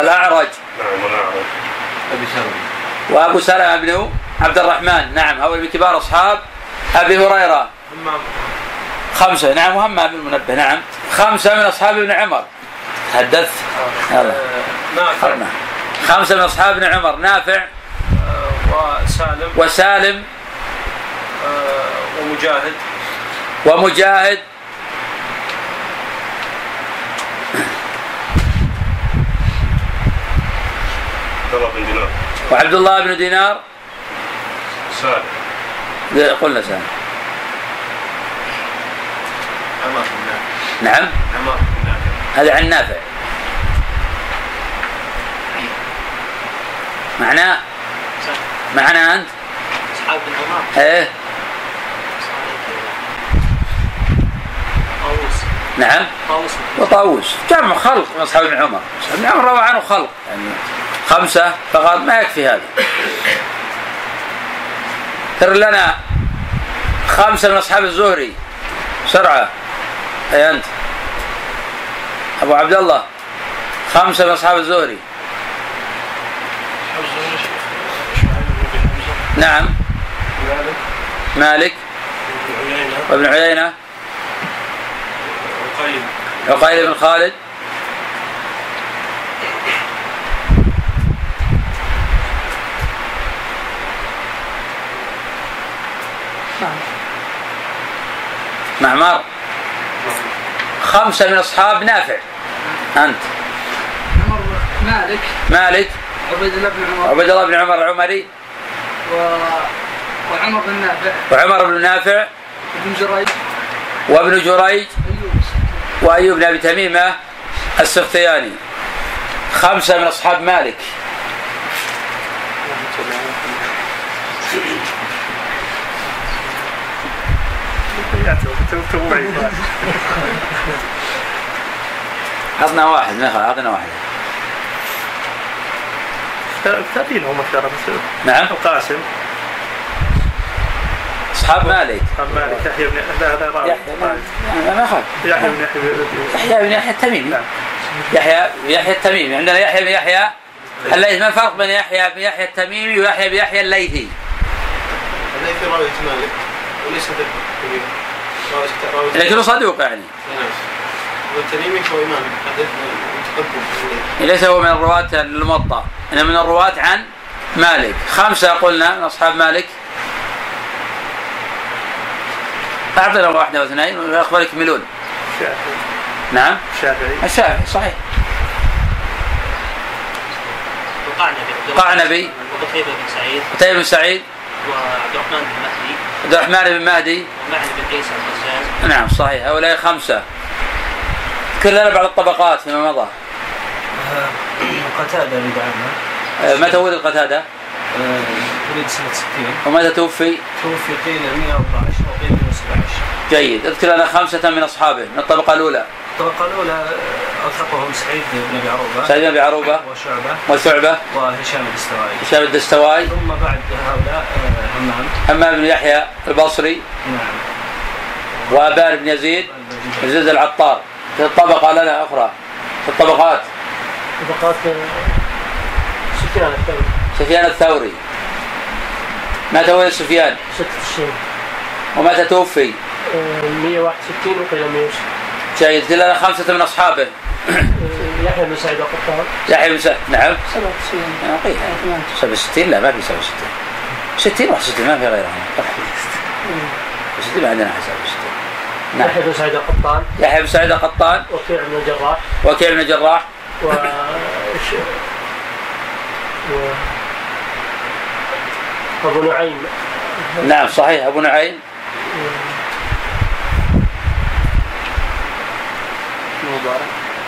الأعرج. نعم والأعرج. أبي ثوري وأبو سلمة بن عبد الرحمن. نعم هؤلاء من كبار أصحاب أبي هريرة. همام. خمسة. نعم وهمام بن منبه نعم خمسة من أصحاب ابن عمر. يلا. نافع خلنا. خمسة من أصحاب ابن عمر نافع آه، وسالم. وسالم. آه، ومجاهد. ومجاهد. عبد الله بن دينار. وعبد الله بن دينار. سالم. قلنا سالم. عمار بن نافع. نعم. عمار بن نافع. هذا عن نافع. معناه؟ معناه أنت؟ أصحاب بن عمر. إيه. طاووس. نعم. طاووس. وطاووس. جمع خلق من أصحاب ابن عمر؟ أصحاب ابن عمر روى عنه خلق. يعني خمسة فقط ما يكفي هذا. كر لنا خمسة من أصحاب الزهري. سرعة. أي أنت؟ أبو عبد الله. خمسة من أصحاب الزهري. نعم. مالك. وابن عيينة. وقيل. عقيل بن خالد. معمر. خمسة من أصحاب نافع. أنت. مالك. مالك. عبيد الله بن عمر. عبد الله بن عمر العمري. و... وعمر بن نافع. وعمر بن نافع. وابن جريج. وابن جريج. وأيوب بن أبي تميمة السختياني. خمسة من أصحاب مالك. عطنا واحد ما عطنا واحد. ثلاثين هم ترى بس نعم. القاسم أصحاب مالك. عن مالك يحيى بن لا هذا راوي. يحيى ما- ما يخالف يحيى بن يحيى بن- يحيى بن يحيى التميمي. نعم. يحيى يحيى التميمي. عندنا يحيى بن يحيى. الليثي ما الفرق بين يحيى بن يحيى التميمي ويحيى بن يحيى الليثي؟ الليثي راوية مالك وليس كبير راوية راوية لكنه صدوق يعني. نعم. والتميمي هو إمام حدث متقدم في الليل. ليس هو من الرواة الموطأ إنما من الرواة عن مالك. خمسة قلنا من أصحاب مالك. أعطنا واحدة واثنين والأخبار يكملون الشافعي نعم. الشافعي الشافعي صحيح. القعنبي القعنبي. وقتيبة بن سعيد قتيبة بن سعيد. وعبد الرحمن بن مهدي. عبد الرحمن بن مهدي. ومعن بن عيسى نعم صحيح. هؤلاء خمسة. كلنا بعض الطبقات فيما مضى. قتادة دعامة آه، متى ولد قتادة ولد سنة 60 ومتى توفي؟ توفي قيل 114 وقيل 117 جيد. اذكر لنا خمسة من أصحابه من الطبقة الأولى. الطبقة الأولى آه، أوثقهم سعيد بن أبي عروبة. سعيد بن أبي عروبة. وشعبة. وشعبة. وهشام الدستوائي. هشام الدستواي ثم بعد هؤلاء آه، همام. همام بن يحيى البصري. نعم. وأبان بن يزيد. يزيد. العطار. في الطبقة لنا أخرى. في الطبقات. طبقات سفيان الثوري. سفيان الثوري. متى ولد سفيان؟ ستة سنين ومتى توفي؟ 161 وقيل 160 جيد اذكر لنا خمسة من أصحابه. يحيى بن سعيد القطان. يحيى بن سعد نعم. 97 قيل. 67 لا ما في 67 60 61 ما في غيرها. 60 ما عندنا حساب 60 نعم. يحيى بن سعيد القطان. يحيى بن سعيد القطان. وكيع بن الجراح. وكيع بن الجراح. و أبو نعيم. نعم صحيح أبو نعيم. مبارك.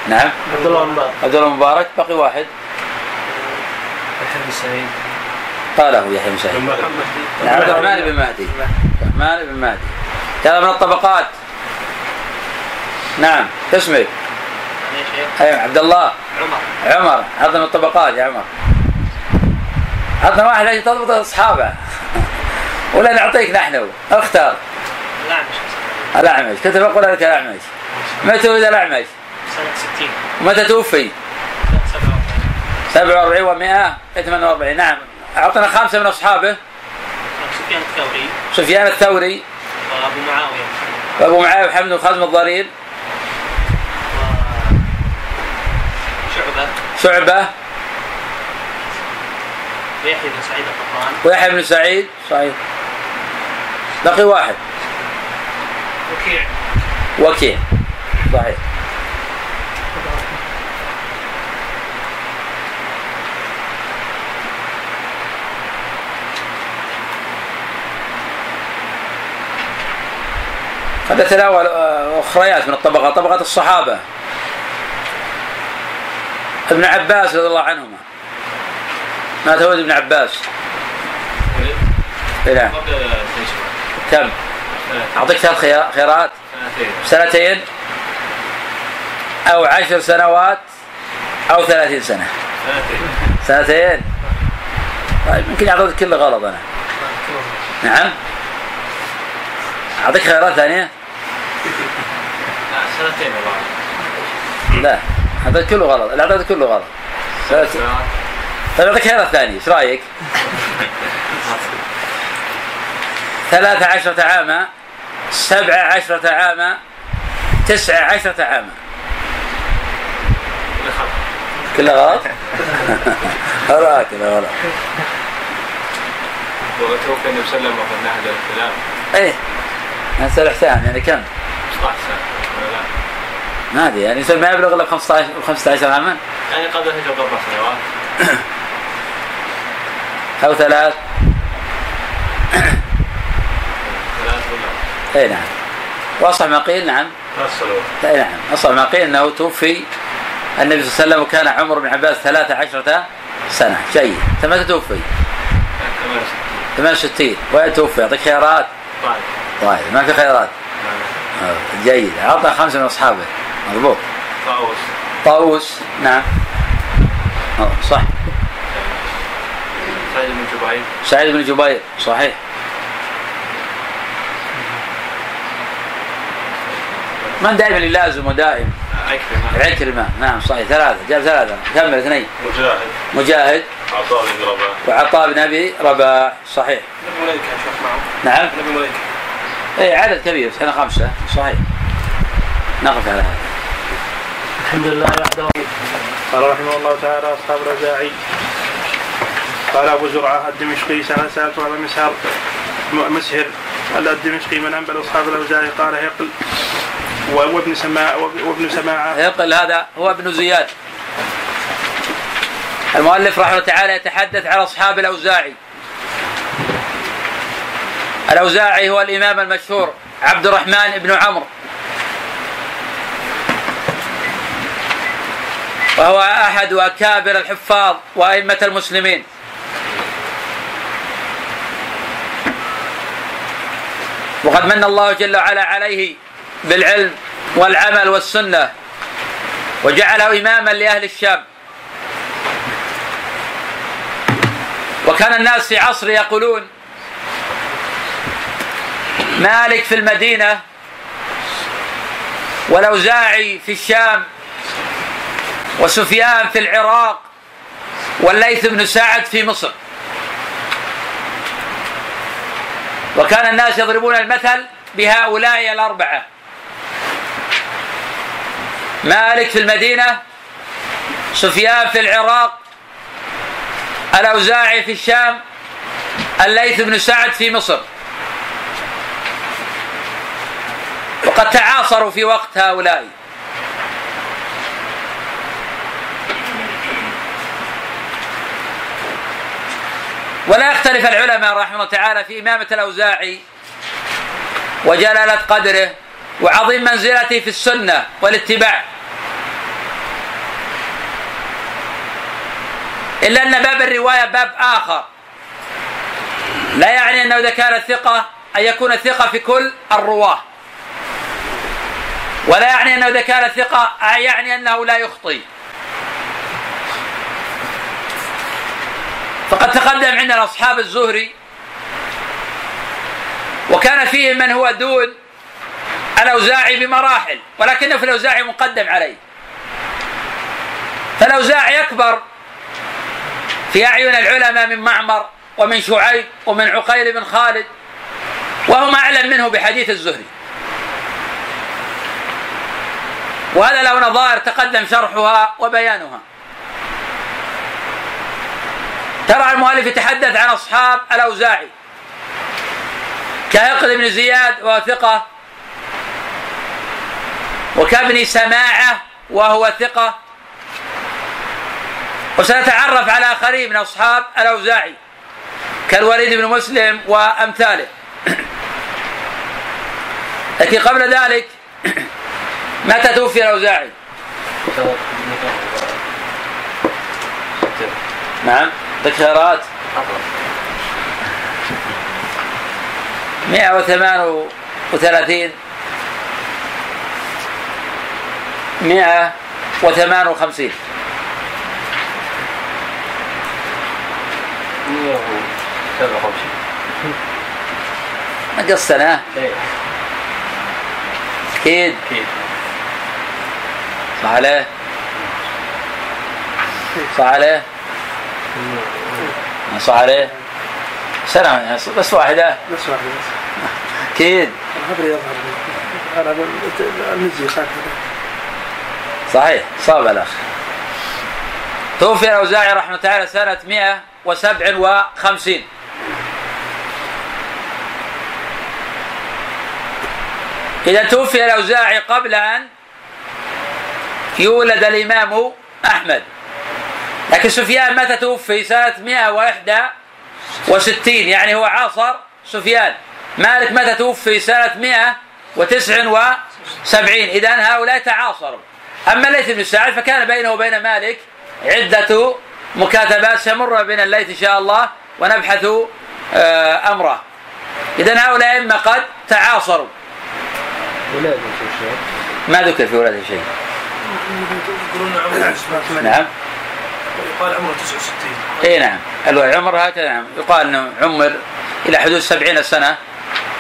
نعم. عبد الله باز عبد الله المبارك بقي واحد. يحيى بن سعيد. قاله يحيى بن سعيد. نعم عبد الرحمن بن مهدي. عبد الرحمن بن مهدي. هذا من الطبقات. نعم اسمك. يا شيخ. أيوه عبد الله عمر. عمر هذا من الطبقات يا عمر. عطنا واحد عشان تضبط أصحابه. ولا نعطيك نحن اختار. لا مش الأعمش. كتب أقول لك الأعمش. متى ولد الأعمش؟ سنة 60 متى توفي؟ 47 47 و100 48 نعم. أعطنا خمسة من أصحابه. سفيان الثوري. سفيان الثوري. وأبو معاوية. وأبو معاوية وحمد بن خزم الضرير. شعبه ويحيى بن سعيد القطان ويحيى بن سعيد؟ صحيح. بقي واحد. وكيع. وكيع. صحيح. قد نتناول آه، أخريات من الطبقات طبقات الصحابة. ابن عباس رضي الله عنهما. مات ولد ابن عباس. نعم كم؟ أعطيك ثلاث خيار- خيارات. سنتين. أو عشر سنوات أو ثلاثين سنة. سنتين. سنتين. طيب يمكن اعطيك كله غلط أنا. نعم. أعطيك خيارات ثانية. لا سنتين والله. لا. اعطيك كله غلط اعطيك كله غلط طيب اعطيك ثانية إيش رأيك؟ ثلاثة عشرة عاما سبعة عشرة عاما تسعة عشرة عاما كله غلط؟ أراك كله غلط وتوفي النبي صلى الله عليه وسلم وقد نهج الكلام إيه نسأل حسام يعني كم؟ 16 سنه ولا لا؟ ما أدري يعني يصير ما يبلغ إلا 15 15 عاما. يعني قبل الهجره باربع سنوات أو ثلاث. ثلاث ولا؟ أي نعم. واصح ما قيل نعم. أي نعم. اصح ما قيل إنه توفي النبي صلى الله عليه وسلم وكان عمر بن عباس 13 سنة. جيد. أنت متى توفي؟ 68 68 وين توفي؟ يعطيك خيارات؟ طيب. طيب ما في خيارات. آه، جيد. اعطى خمسة من أصحابه. مضبوط طاووس. طاووس نعم. صح. سعيد بن جبير. سعيد بن جبير صحيح. من دائما يلازم ودائم. عكرمة. عكرمة نعم صحيح. ثلاثة جاب ثلاثة. كمل اثنين. مجاهد. مجاهد. عطاء بن رباح. وعطاء بن أبي رباح صحيح. نبي مليكة يا شيخ معه. نعم. نبي مليكة اي عدد كبير إحنا خمسة صحيح. نقف على هذا. الحمد لله وحده. قال رحمه الله تعالى أصحاب الرزاعي قال أبو زرعة الدمشقي سنة سالت ابا مسهر مسهر الدمشقي من أنبل أصحاب الاوزاعي قال هيقل. و- وابن سماع وابن سماعة. يقل هذا هو ابن زياد. المؤلف رحمه الله تعالى يتحدث عن أصحاب الأوزاعي. الأوزاعي هو الإمام المشهور عبد الرحمن بن عمرو. وهو أحد أكابر الحفاظ وأئمة المسلمين. وقد من الله جل وعلا عليه بالعلم والعمل والسنة وجعله إماما لأهل الشام. وكان الناس في عصر يقولون مالك في المدينة والاوزاعي في الشام وسفيان في العراق والليث بن سعد في مصر. وكان الناس يضربون المثل بهؤلاء الأربعة. مالك في المدينة سفيان في العراق الأوزاعي في الشام الليث بن سعد في مصر. وقد تعاصروا في وقت هؤلاء. ولا يختلف العلماء رحمه الله تعالى في إمامة الأوزاعي وجلالة قدره وعظيم منزلته في السنة والاتباع. إلا أن باب الرواية باب آخر. لا يعني أنه إذا كان ثقة أن يكون ثقة في كل الرواة. ولا يعني أنه إذا كان ثقه يعني أنه لا يخطي. فقد تقدم عندنا اصحاب الزهري وكان فيه من هو دون الأوزاعي بمراحل ولكنه في الأوزاعي مقدم عليه. فالأوزاعي اكبر في أعين العلماء من معمر ومن شعيب ومن عقيل بن خالد وهم أعلم منه بحديث الزهري. وهذا له نظائر تقدم شرحها وبيانها. ترى المؤلف يتحدث عن أصحاب الأوزاعي. كهقل بن زياد وهو ثقه وكابن سماعة وهو ثقة. وسنتعرف على آخرين من أصحاب الأوزاعي كالوليد بن مسلم وأمثاله. لكن قبل ذلك متى توفي الأوزاعي؟ نعم. ذكرات 138 158 نقص سنة أكيد. صح عليه؟ صح عليه؟ صح عليه سنة بس واحدة. بس واحد بس. أكيد. صحيح. صاب الأخ توفي الأوزاعي رحمة الله تعالى سنة 157 إذا توفي الأوزاعي قبل أن يولد الإمام أحمد. لكن سفيان متى توفي؟ سنة 161 يعني هو عاصر سفيان. مالك متى توفي؟ سنة 179 إذا هؤلاء تعاصروا. أما الليث بن سعد فكان بينه وبين مالك عدة مكاتبات سيمر بنا الليث إن شاء الله ونبحث آه، أمره. إذا هؤلاء إما قد تعاصروا. ولاد ما ذكر في ولاده شيء. عمره نعم. يقال عمره 69 إي نعم. الوعي عمر هكذا نعم. يقال إنه عمر إلى حدود سبعين سنة.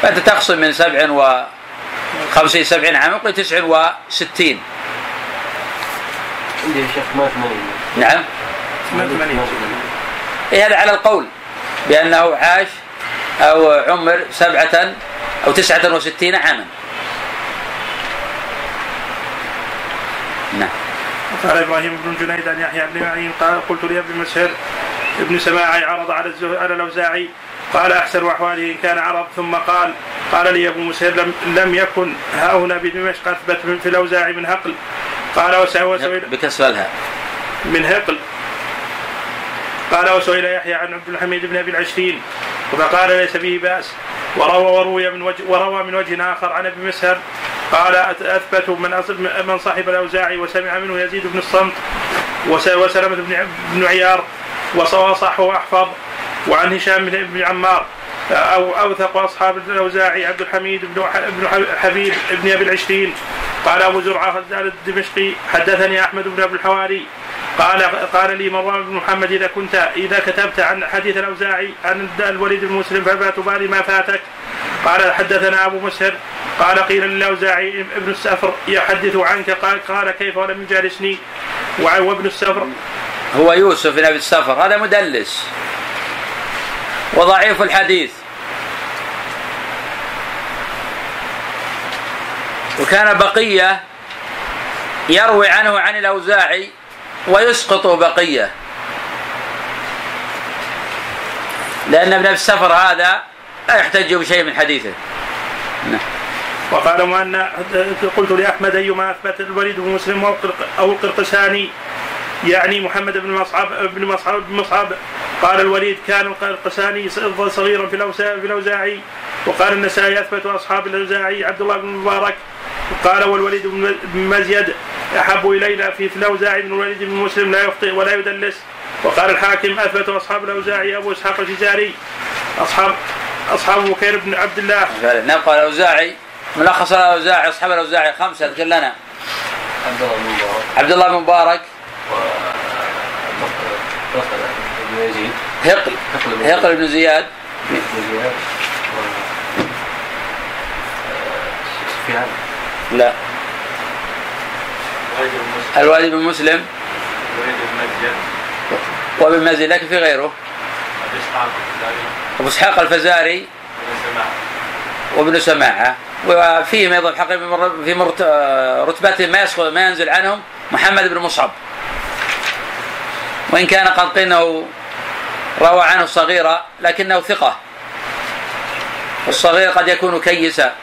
فأنت تقسم من سبع و خمسين سبعين عام يقول تسع وستين عندي يا شيخ ما 80 نعم. 88 إيه هذا على القول. بأنه عاش أو عمر سبعة أو تسعة وستين عاما. قال إبراهيم بن جنيد عن يحيى بن معين قال قلت لابن مسهر ابن سماعي عرض على. على الأوزاعي. قال أحسن أحواله إن كان عرض. ثم قال قال لي أبو مسهر لم, لم يكن ها هنا بدمشق اثبت من في الأوزاعي من هقل. قال وسئل بكسر الهاء من هقل. قال وسئل يحيى عن عبد الحميد بن أبي العشرين. فقال ليس به بأس. وروى وروي من وجه وروى من وجه آخر عن أبي مسهر قال أثبت من من صاحب الاوزاعي وسمع منه يزيد بن الصمت وس- وسلمة بن عيار وصح وأحفظ وعن هشام بن عمار أو أوثق أصحاب الأوزاعي عبد الحميد بن حبيب بن أبي العشرين. قال أبو زرعة الدمشقي حدثني أحمد بن أبي الحواري قال قال لي مروان بن محمد إذا كنت إذا كتبت عن حديث الأوزاعي عن الوليد بن مسلم فلا تبالي ما فاتك؟ قال حدثنا أبو مسهر. قال قيل للأوزاعي ابن السفر يحدث عنك. قال قال كيف ولم يجالسني؟ وابن السفر. هو يوسف بن أبي السفر. هذا مدلس. وضعيف الحديث. وكان بقية يروي عنه عن الأوزاعي ويسقط بقية. لأن ابن السفر هذا لا يحتج بشيء من حديثه. وقال مؤنى قلت لأحمد أيما أثبت الوليد بن مسلم أو القرقساني يعني محمد بن مصعب بن مصعب بن مصعب قال الوليد كان القرقساني صغيرا في الأوزاعي وقال النسائي أثبت أصحاب الأوزاعي عبد الله بن المبارك قال والوليد بن مزيد أحب إلينا في في الاوزاعي من الوليد بن مسلم لا يخطئ ولا يدلس. وقال الحاكم أثبت أصحاب الاوزاعي أبو إسحاق الفزاري اصحاب أصحاب بكير بن عبد الله. نعم قال الأوزاعي ملخص الأوزاعي أصحاب الأوزاعي خمسة اذكر لنا. عبد الله بن مبارك. عبد الله بن مبارك. و بن يزيد هقل هقل بن زياد. بن زياد. و سفيان. لا. وهيب بن مسلم الوالد بن مسلم وابن مزي لكن في غيره. أبو إسحاق الفزاري. وابن سماعة. وفيهم أيضا حقيقه في رتبتهم ما يسقط ما ينزل عنهم محمد بن مصعب. وإن كان قد قيل انه روى عنه الصغيرة لكنه ثقة. والصغير قد يكون كيسا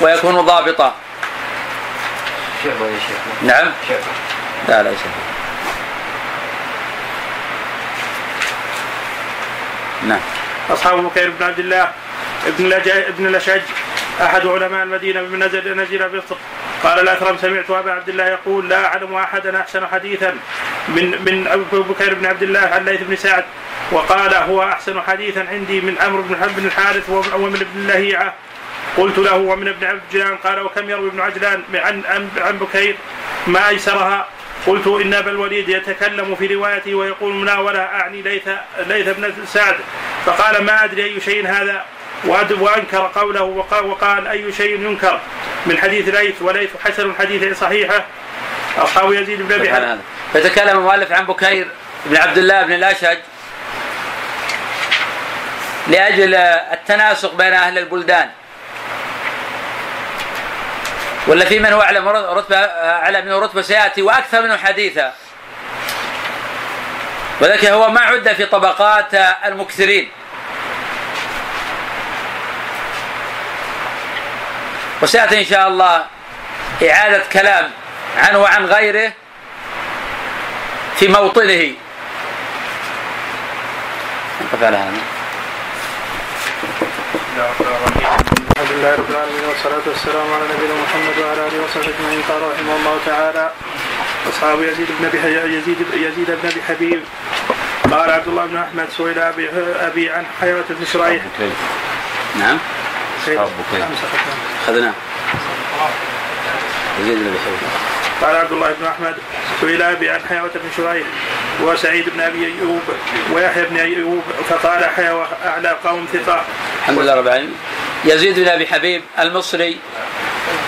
ويكون ضابطا. شعبة يا شيخ. نعم. شعبة لا ليس نعم. أصحاب بكير بن عبد الله ابن لج... ابن الأشج أحد علماء المدينة من نزل نزل بفطر قال الأكرم سمعت أبا عبد الله يقول لا أعلم أحدا أحسن حديثا من من أبو بكير بن عبد الله عن ليث بن سعد. وقال هو أحسن حديثا عندي من عمرو بن بن الحارث ومن ابن لهيعة قلت له ومن ابن عجلان قال وكم يروي ابن عجلان؟ عن عن بكير ما أيسرها. قلت إن أبا الوليد يتكلم في روايته ويقول مناولة أعني ليث ليث بن سعد. فقال ما أدري أي شيء هذا. وأنكر قوله وقال, وقال أي شيء ينكر من حديث ليث وليث حسن حديث صحيحة. أصحاب يزيد بن أبي هذا. فتكلم المؤلف عن بكير بن عبد الله بن الاشج لأجل التناسق بين أهل البلدان. ولا في من هو اعلى رتبه اعلى منه رتبة سيأتي وأكثر منه حديثا. وذلك هو ما عد في طبقات المكثرين. وسيأتي إن شاء الله إعادة كلام عنه وعن غيره في موطنه. نقف على هذا. الحمد لله رب العالمين والصلاة والسلام على نبينا محمد وعلى آله وصحبه أجمعين. قال رحمه الله تعالى أصحاب يزيد بن أبي يزيد يزيد بن أبي حبيب. قال عبد الله بن أحمد سئل أبي أبي عن حيوة بن شريح. نعم. أصحاب بكير. اخذناه يزيد بن أبي حبيب. قال عبد الله بن أحمد سئل أبي عن حيوة بن شريح وسعيد بن أبي أيوب ويحيى بن أيوب فقال حيوة أعلى قوم ثقة. الحمد لله رب العالمين. يزيد بن ابي حبيب المصري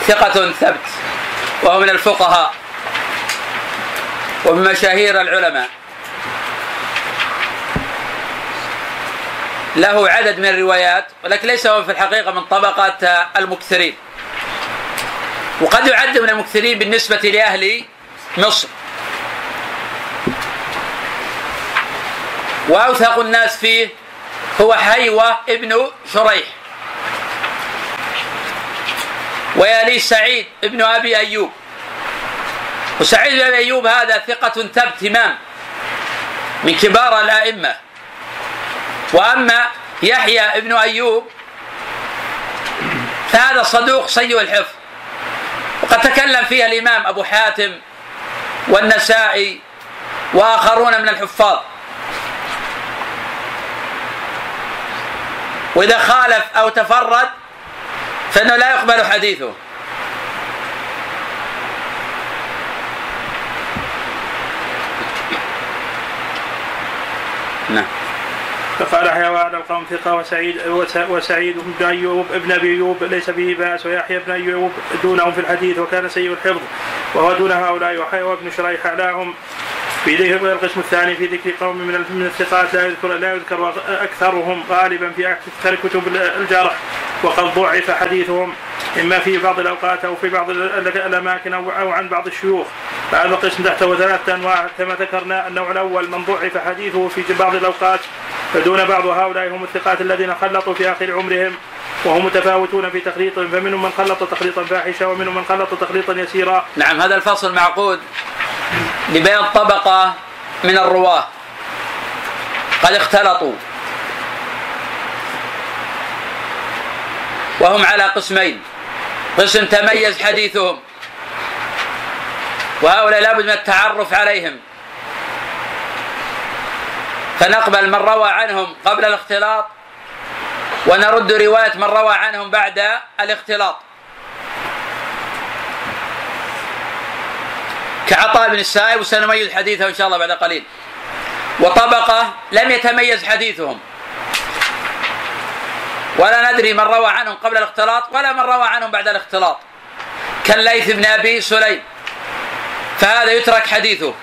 ثقة ثبت وهو من الفقهاء ومن مشاهير العلماء. له عدد من الروايات ولكن ليس هو في الحقيقة من طبقة المكثرين. وقد يعد من المكثرين بالنسبة لأهل مصر. وأوثق الناس فيه هو حيوة ابن شريح. ويليه سعيد ابن أبي أيوب. وسعيد بن أبي أيوب هذا ثقة ثبت إمام من كبار الأئمة. وأما يحيى ابن أيوب فهذا صدوق سيء الحفظ. وقد تكلم فيها الإمام أبو حاتم والنسائي وآخرون من الحفاظ. وإذا خالف أو تفرد فإنه لا يقبل حديثه. نعم. فقال حيوان القوم ثقة وسعيد وس- وسعيد بن أيوب ابن أبي أيوب ليس به بأس ويحيى بن أيوب دونهم في الحديث وكان سيء الحفظ وهو دون هؤلاء وحيوى بن شريح أعلاهم في ذكر القسم الثاني في ذكر قوم من من الثقات لا يذكر لا يذكر أكثرهم غالبا في أكثر كتب الجرح. وقد ضعف حديثهم إما في بعض الأوقات أو في بعض الأماكن أو عن بعض الشيوخ. فهذا القسم تحته ثلاثة انواع كما ذكرنا النوع الأول من ضعف حديثه في بعض الأوقات. فدون بعض هؤلاء هم الثقات الذين خلطوا في آخر عمرهم وهم متفاوتون في تخليطهم فمنهم من خلط تخليطا فاحشا ومنهم من خلط تخليطا يسيرا. نعم هذا الفصل معقود لبيان طبقة من الرواة. قد اختلطوا. وهم على قسمين. قسم تميز حديثهم. وهؤلاء لابد من التعرف عليهم. فنقبل من روى عنهم قبل الاختلاط ونرد رواية من روى عنهم بعد الاختلاط. كعطاء بن السائب وسنميز حديثه إن شاء الله بعد قليل. وطبقة لم يتميز حديثهم. ولا ندري من روى عنهم قبل الاختلاط ولا من روى عنهم بعد الاختلاط. كالليث بن أبي سليم. فهذا يترك حديثه.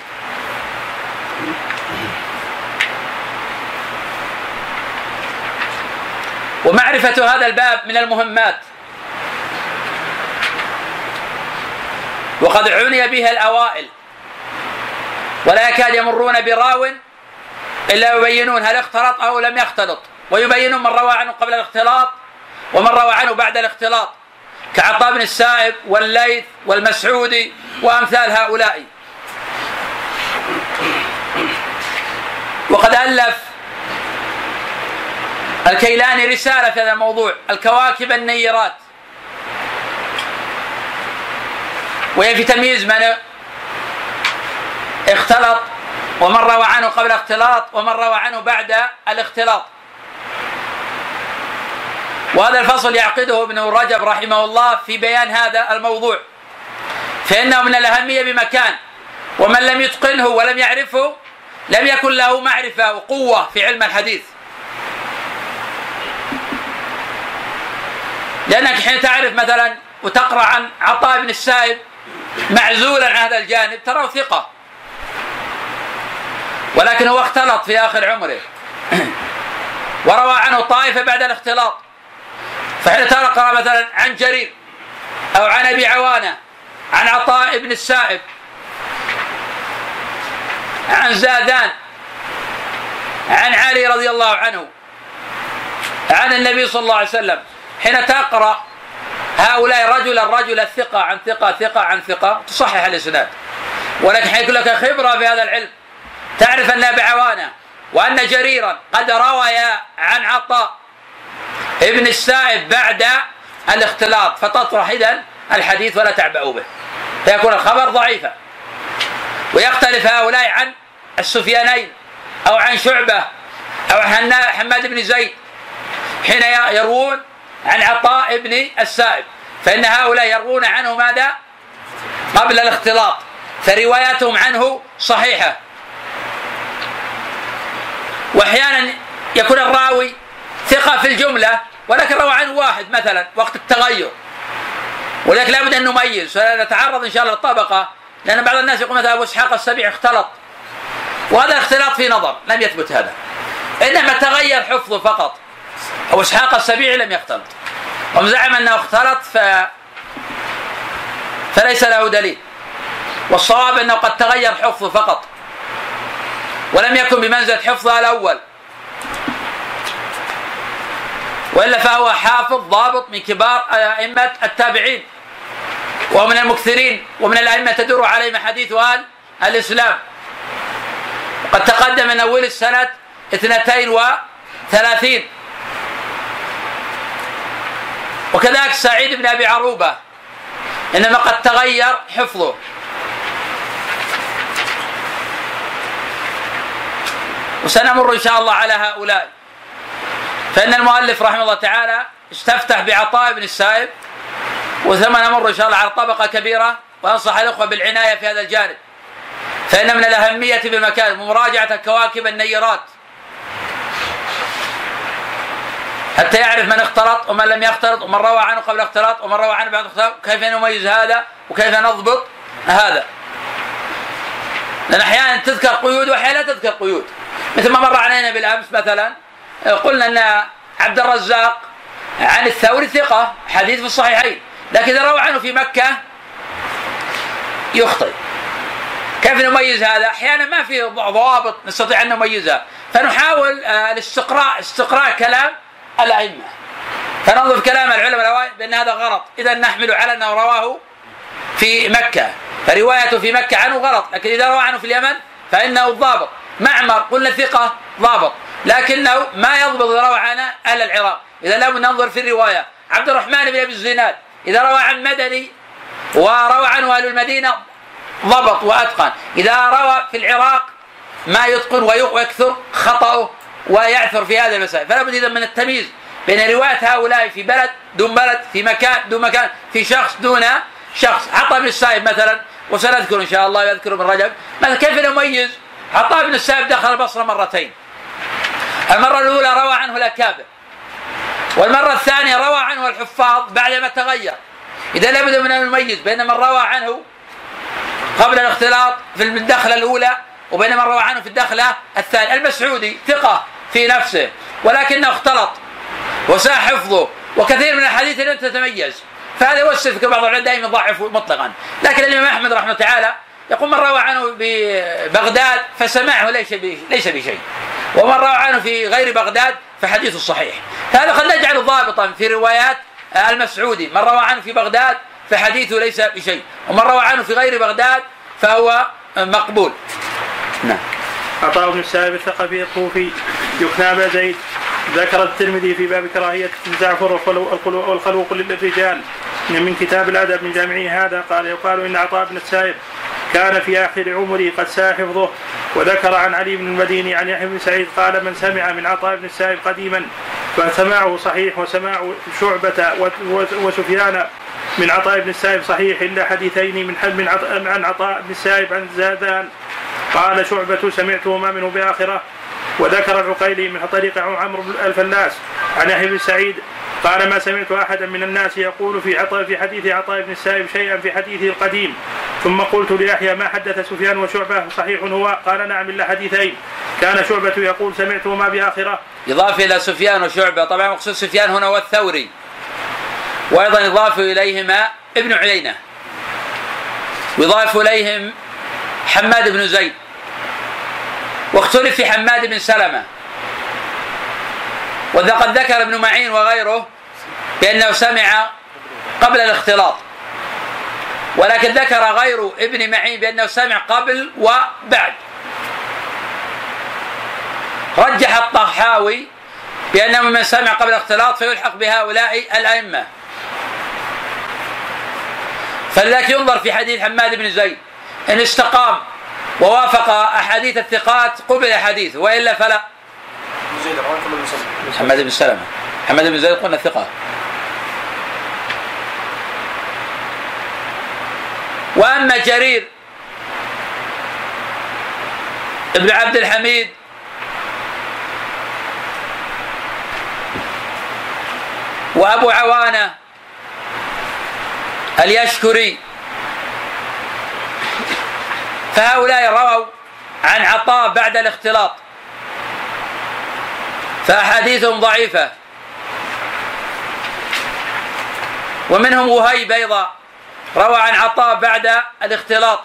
ومعرفة هذا الباب من المهمات. وقد عني بها الأوائل. ولا يكاد يمرون براو إلا يبينون هل اختلط أو لم يختلط. ويبينون من روى عنه قبل الاختلاط ومن روى عنه بعد الاختلاط. كعطاء بن السائب والليث والمسعودي وأمثال هؤلاء. وقد ألف الكيلاني رسالة في هذا الموضوع الكواكب النيرات. وهي في تمييز من؟ اختلط ومن روى عنه قبل الاختلاط ومن روى عنه بعد الاختلاط. وهذا الفصل يعقده ابن رجب رحمه الله في بيان هذا الموضوع. فإنه من الأهمية بمكان ومن لم يتقنه ولم يعرفه لم يكن له معرفة وقوة في علم الحديث. لأنك حين تعرف مثلا وتقرأ عن عطاء بن السائب معزولا عن هذا الجانب تراه ثقة. ولكن هو اختلط في آخر عمره. وروى عنه طائفة بعد الاختلاط. فحين تقرأ مثلا عن جرير أو عن أبي عوانة عن عطاء بن السائب عن زادان عن علي رضي الله عنه عن النبي صلى الله عليه وسلم. حين تقرأ هؤلاء رجلا رجل الثقة عن ثقة ثقة عن ثقة تصحح الإسناد. ولكن حين لك خبرة في هذا العلم. تعرف أن أبي عوانة وأن جريرا قد روي عن عطاء ابن السائب بعد الاختلاط. فتطرح إذن الحديث ولا تعبأ به. فيكون الخبر ضعيفا. ويختلف هؤلاء عن السفيانين أو عن شعبة أو عن حماد بن زيد. حين يروون عن عطاء بن السائب. فإن هؤلاء يروون عنه ماذا؟ قبل الاختلاط. فرواياتهم عنه صحيحة. وأحيانا يكون الراوي ثقة في الجملة ولكن روى عنه واحد مثلا وقت التغير. ولكن لابد أن نميز سنتعرض إن شاء الله للطبقة لأن بعض الناس يقول مثلا أبو إسحاق السبيع اختلط. وهذا الاختلاط في نظر لم يثبت هذا. إنما تغير حفظه فقط. أبو إسحاق السبيعي لم يختلط. هم زعم أنه اختلط ف فليس له دليل. والصواب أنه قد تغير حفظه فقط. ولم يكن بمنزلة حفظها الأول. وإلا فهو حافظ ضابط من كبار أئمة التابعين ومن المكثرين ومن الأئمة تدور عليهم حديث أهل الإسلام. وقد تقدم أول السنة اثنتين وثلاثين. وكذلك سعيد بن أبي عروبة. إنما قد تغير حفظه. وسنمر إن شاء الله على هؤلاء. فإن المؤلف رحمه الله تعالى استفتح بعطاء بن السائب وثم نمر إن شاء الله على طبقة كبيرة وأنصح الأخوة بالعناية في هذا الجانب. فإن من الأهمية بالمكان مراجعة الكواكب النيرات. حتى يعرف من اختلط ومن لم يختلط ومن روى عنه قبل اختلاط ومن روى عنه بعد اختلاط كيف نميز هذا وكيف نضبط هذا؟ لأن أحيانا تذكر قيود وأحيانا لا تذكر قيود. مثل ما مر علينا بالأمس مثلا قلنا أن عبد الرزاق عن الثوري ثقة حديث في الصحيحين لكن إذا روى عنه في مكة يخطئ. كيف نميز هذا؟ أحيانا ما في ضوابط نستطيع أن نميزها. فنحاول آه، الاستقراء استقراء كلام الأئمة. فننظر كلام العلماء بأن هذا غلط. إذا نحمل على أنه رواه في مكة. فروايته في مكة عنه غلط. لكن إذا روى عنه في اليمن فإنه الضابط معمر قلنا ثقة ضابط. لكنه ما يضبط روى عن أهل العراق. إذا لابد ننظر في الرواية. عبد الرحمن بن أبي الزناد إذا روى عن مدني وروى عنه أهل المدينة ضبط وأتقن. إذا روى في العراق ما يتقن ويكثر خطأه ويعثر في هذه المسائل. فلا بد اذا من التمييز بين رواية هؤلاء في بلد دون بلد في مكان دون مكان في شخص دون شخص. عطى بن السائب مثلا وسنذكر إن شاء الله يذكر ابن رجب مثلا كيف نميز؟ عطاء بن السائب دخل البصره مرتين. المرة الأولى روى عنه الأكابر. والمرة الثانية روى عنه الحفاظ بعدما تغير. اذا لابد من أن نميز بين من روى عنه قبل الاختلاط في الدخلة الأولى وبين من روى عنه في الدخله الثانية المسعودي ثقة في نفسه ولكنه اختلط وساء حفظه وكثير من الحديث لم تتميز. فهذا هو السر في بعض العلماء دائما يضعف مطلقا. لكن الإمام أحمد رحمه تعالى يقول من روى عنه ببغداد فسمعه ليس ليس بشيء. ومن روى عنه في غير بغداد فحديث صحيح. هذا قد نجعله ضابطا في روايات المسعودي. من روى عنه في بغداد فحديثه ليس بشيء. ومن روى عنه في غير بغداد فهو مقبول. نعم. عطاء بن السائب الثقفي الكوفي يكنى ابا زيد ذكر الترمذي في باب كراهية الزعفر والخلوق للرجال. من كتاب الأدب من جامعه هذا قال يقال إن عطاء بن السائب كان في آخر عمره قد ساء حفظه وذكر عن علي بن المديني عن يحيى بن سعيد قال من سمع من عطاء بن السائب قديما فسماعه صحيح وسماع شعبة وسفيان من عطاء بن السائب صحيح إلا حديثين من من عن عطاء بن السائب عن زادان قال شعبة سمعتهما منه بآخرة وذكر العقيلي من طريق عمرو بن الفلاس عن يحيى بن سعيد قال ما سمعت أحدا من الناس يقول في عطاء في حديث عطاء بن السائب شيئا في حديثه القديم. ثم قلت ليحيى ما حدث سفيان وشعبة صحيح هو؟ قال نعم إلا حديثين. كان شعبة يقول سمعتهما بآخرة. يضاف إلى سفيان وشعبة. طبعا مقصود سفيان هنا والثوري وأيضا يضاف إليهما ابن عيينة. ويضاف إليهم حماد بن زيد. واختلف في حماد بن سلمة. وقد ذكر ابن معين وغيره بأنه سمع قبل الاختلاط. ولكن ذكر غير ابن معين بأنه سمع قبل وبعد. رجح الطحاوي بأنه من سمع قبل الاختلاط فيلحق بهؤلاء الأئمة. فلذلك ينظر في حديث حماد بن زيد. إن استقام ووافق أحاديث الثقات قبل حديثه وإلا فلا. محمد بن سلمة. محمد بن زيد قلنا ثقة. وأما جرير ابن عبد الحميد وأبو عوانة اليشكري فهؤلاء رووا عن عطاء بعد الاختلاط. فأحاديثهم ضعيفة. ومنهم وهيب أيضا روى عن عطاء بعد الاختلاط.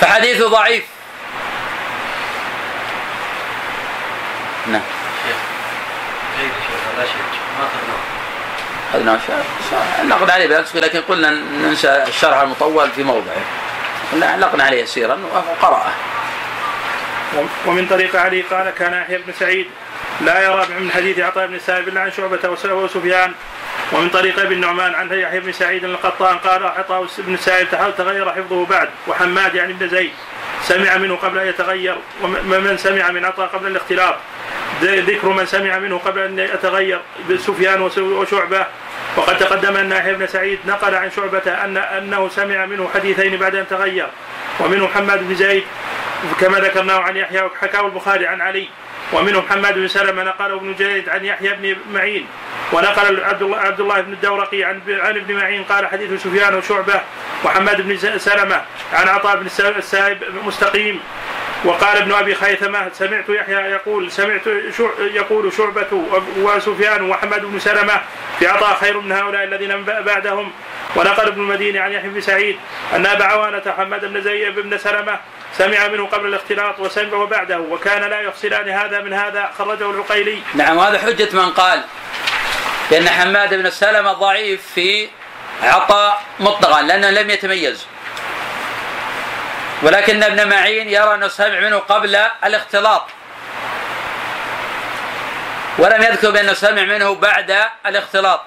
فحديثه ضعيف. نعم. أخذناه نقد عليه بالعكس لكن قلنا ننسى الشرح المطول في موضعه. علقنا عليه يسيرا وقرأه. ومن طريق علي قال كان يحيى بن سعيد لا يرى من حديث عطاء بن السائب الا عن شعبة وسفيان. ومن طريق ابن النعمان عن يحيى بن سعيد القطان قال عطاء بن السائب تغير حفظه بعد وحماد يعني ابن زيد. سمع منه قبل أن يتغير ومن سمع من عطاء قبل الاختلاف ذكر من سمع منه قبل أن يتغير سفيان وشعبة. وقد تقدم أن يحيى بن سعيد نقل عن شعبة أن أنه سمع منه حديثين بعد أن تغير ومنه محمد بن زيد كما ذكرناه عن يحيى وحكاه البخاري عن علي ومنه محمد بن سلمة نقله ابن جريد عن يحيى بن معين ونقل عبد الله بن الدورقي عن عن ابن معين قال حديث سفيان وشعبة محمد بن سلمة عن عطاء بن السائب مستقيم وقال ابن أبي خيثمة سمعت يحيى يقول سمعت يقول شعبة وسفيان ومحمد بن سلمة في عطاء خير من هؤلاء الذين بعدهم ونقل ابن المديني عن يحيى بن سعيد أن أبا عوانة محمد بن زيد بن سلمة سمع منه قبل الاختلاط وسمعه بعده وكان لا يفصلان هذا من هذا خرجه العقيلي. نعم وهذا حجة من قال بأن حماد بن سلمة ضعيف في عطاء مطلقا لأنه لم يتميز. ولكن ابن معين يرى انه سمع منه قبل الاختلاط. ولم يذكر بانه سمع منه بعد الاختلاط.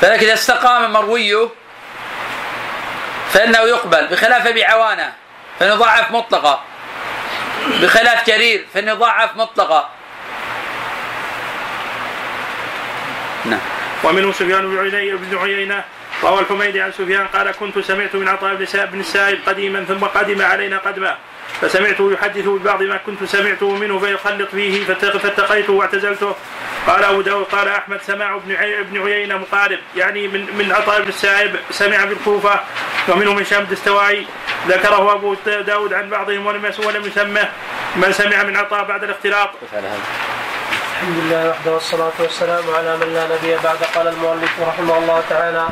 فلكن إذا استقام مرويه فإنه يقبل بخلاف أبي عوانة فإنه ضعف مطلقه بخلاف جرير فإنه ضعف مطلقه نعم. ومنه سفيان بن عيينة روى الحميدي عن سفيان قال كنت سمعت من عطاء بن بن السائب قديما ثم قدم علينا قدما فسمعته يحدث ببعض ما كنت سمعته منه فيخلط فيه فاتق- فاتقيته واعتزلته. قال أبو داود قال أحمد سماع عي- ابن عيينة مقارب. يعني من من عطاء بن السائب سمع بالكوفه ومنه من شام الدستوائي ذكره أبو داود عن بعضهم ولم ولم يسمه. من سمع من عطاء بعد الاختلاط. الحمد لله وحده والصلاة والسلام على من لا نبي بعد قال المؤلف رحمه الله تعالى.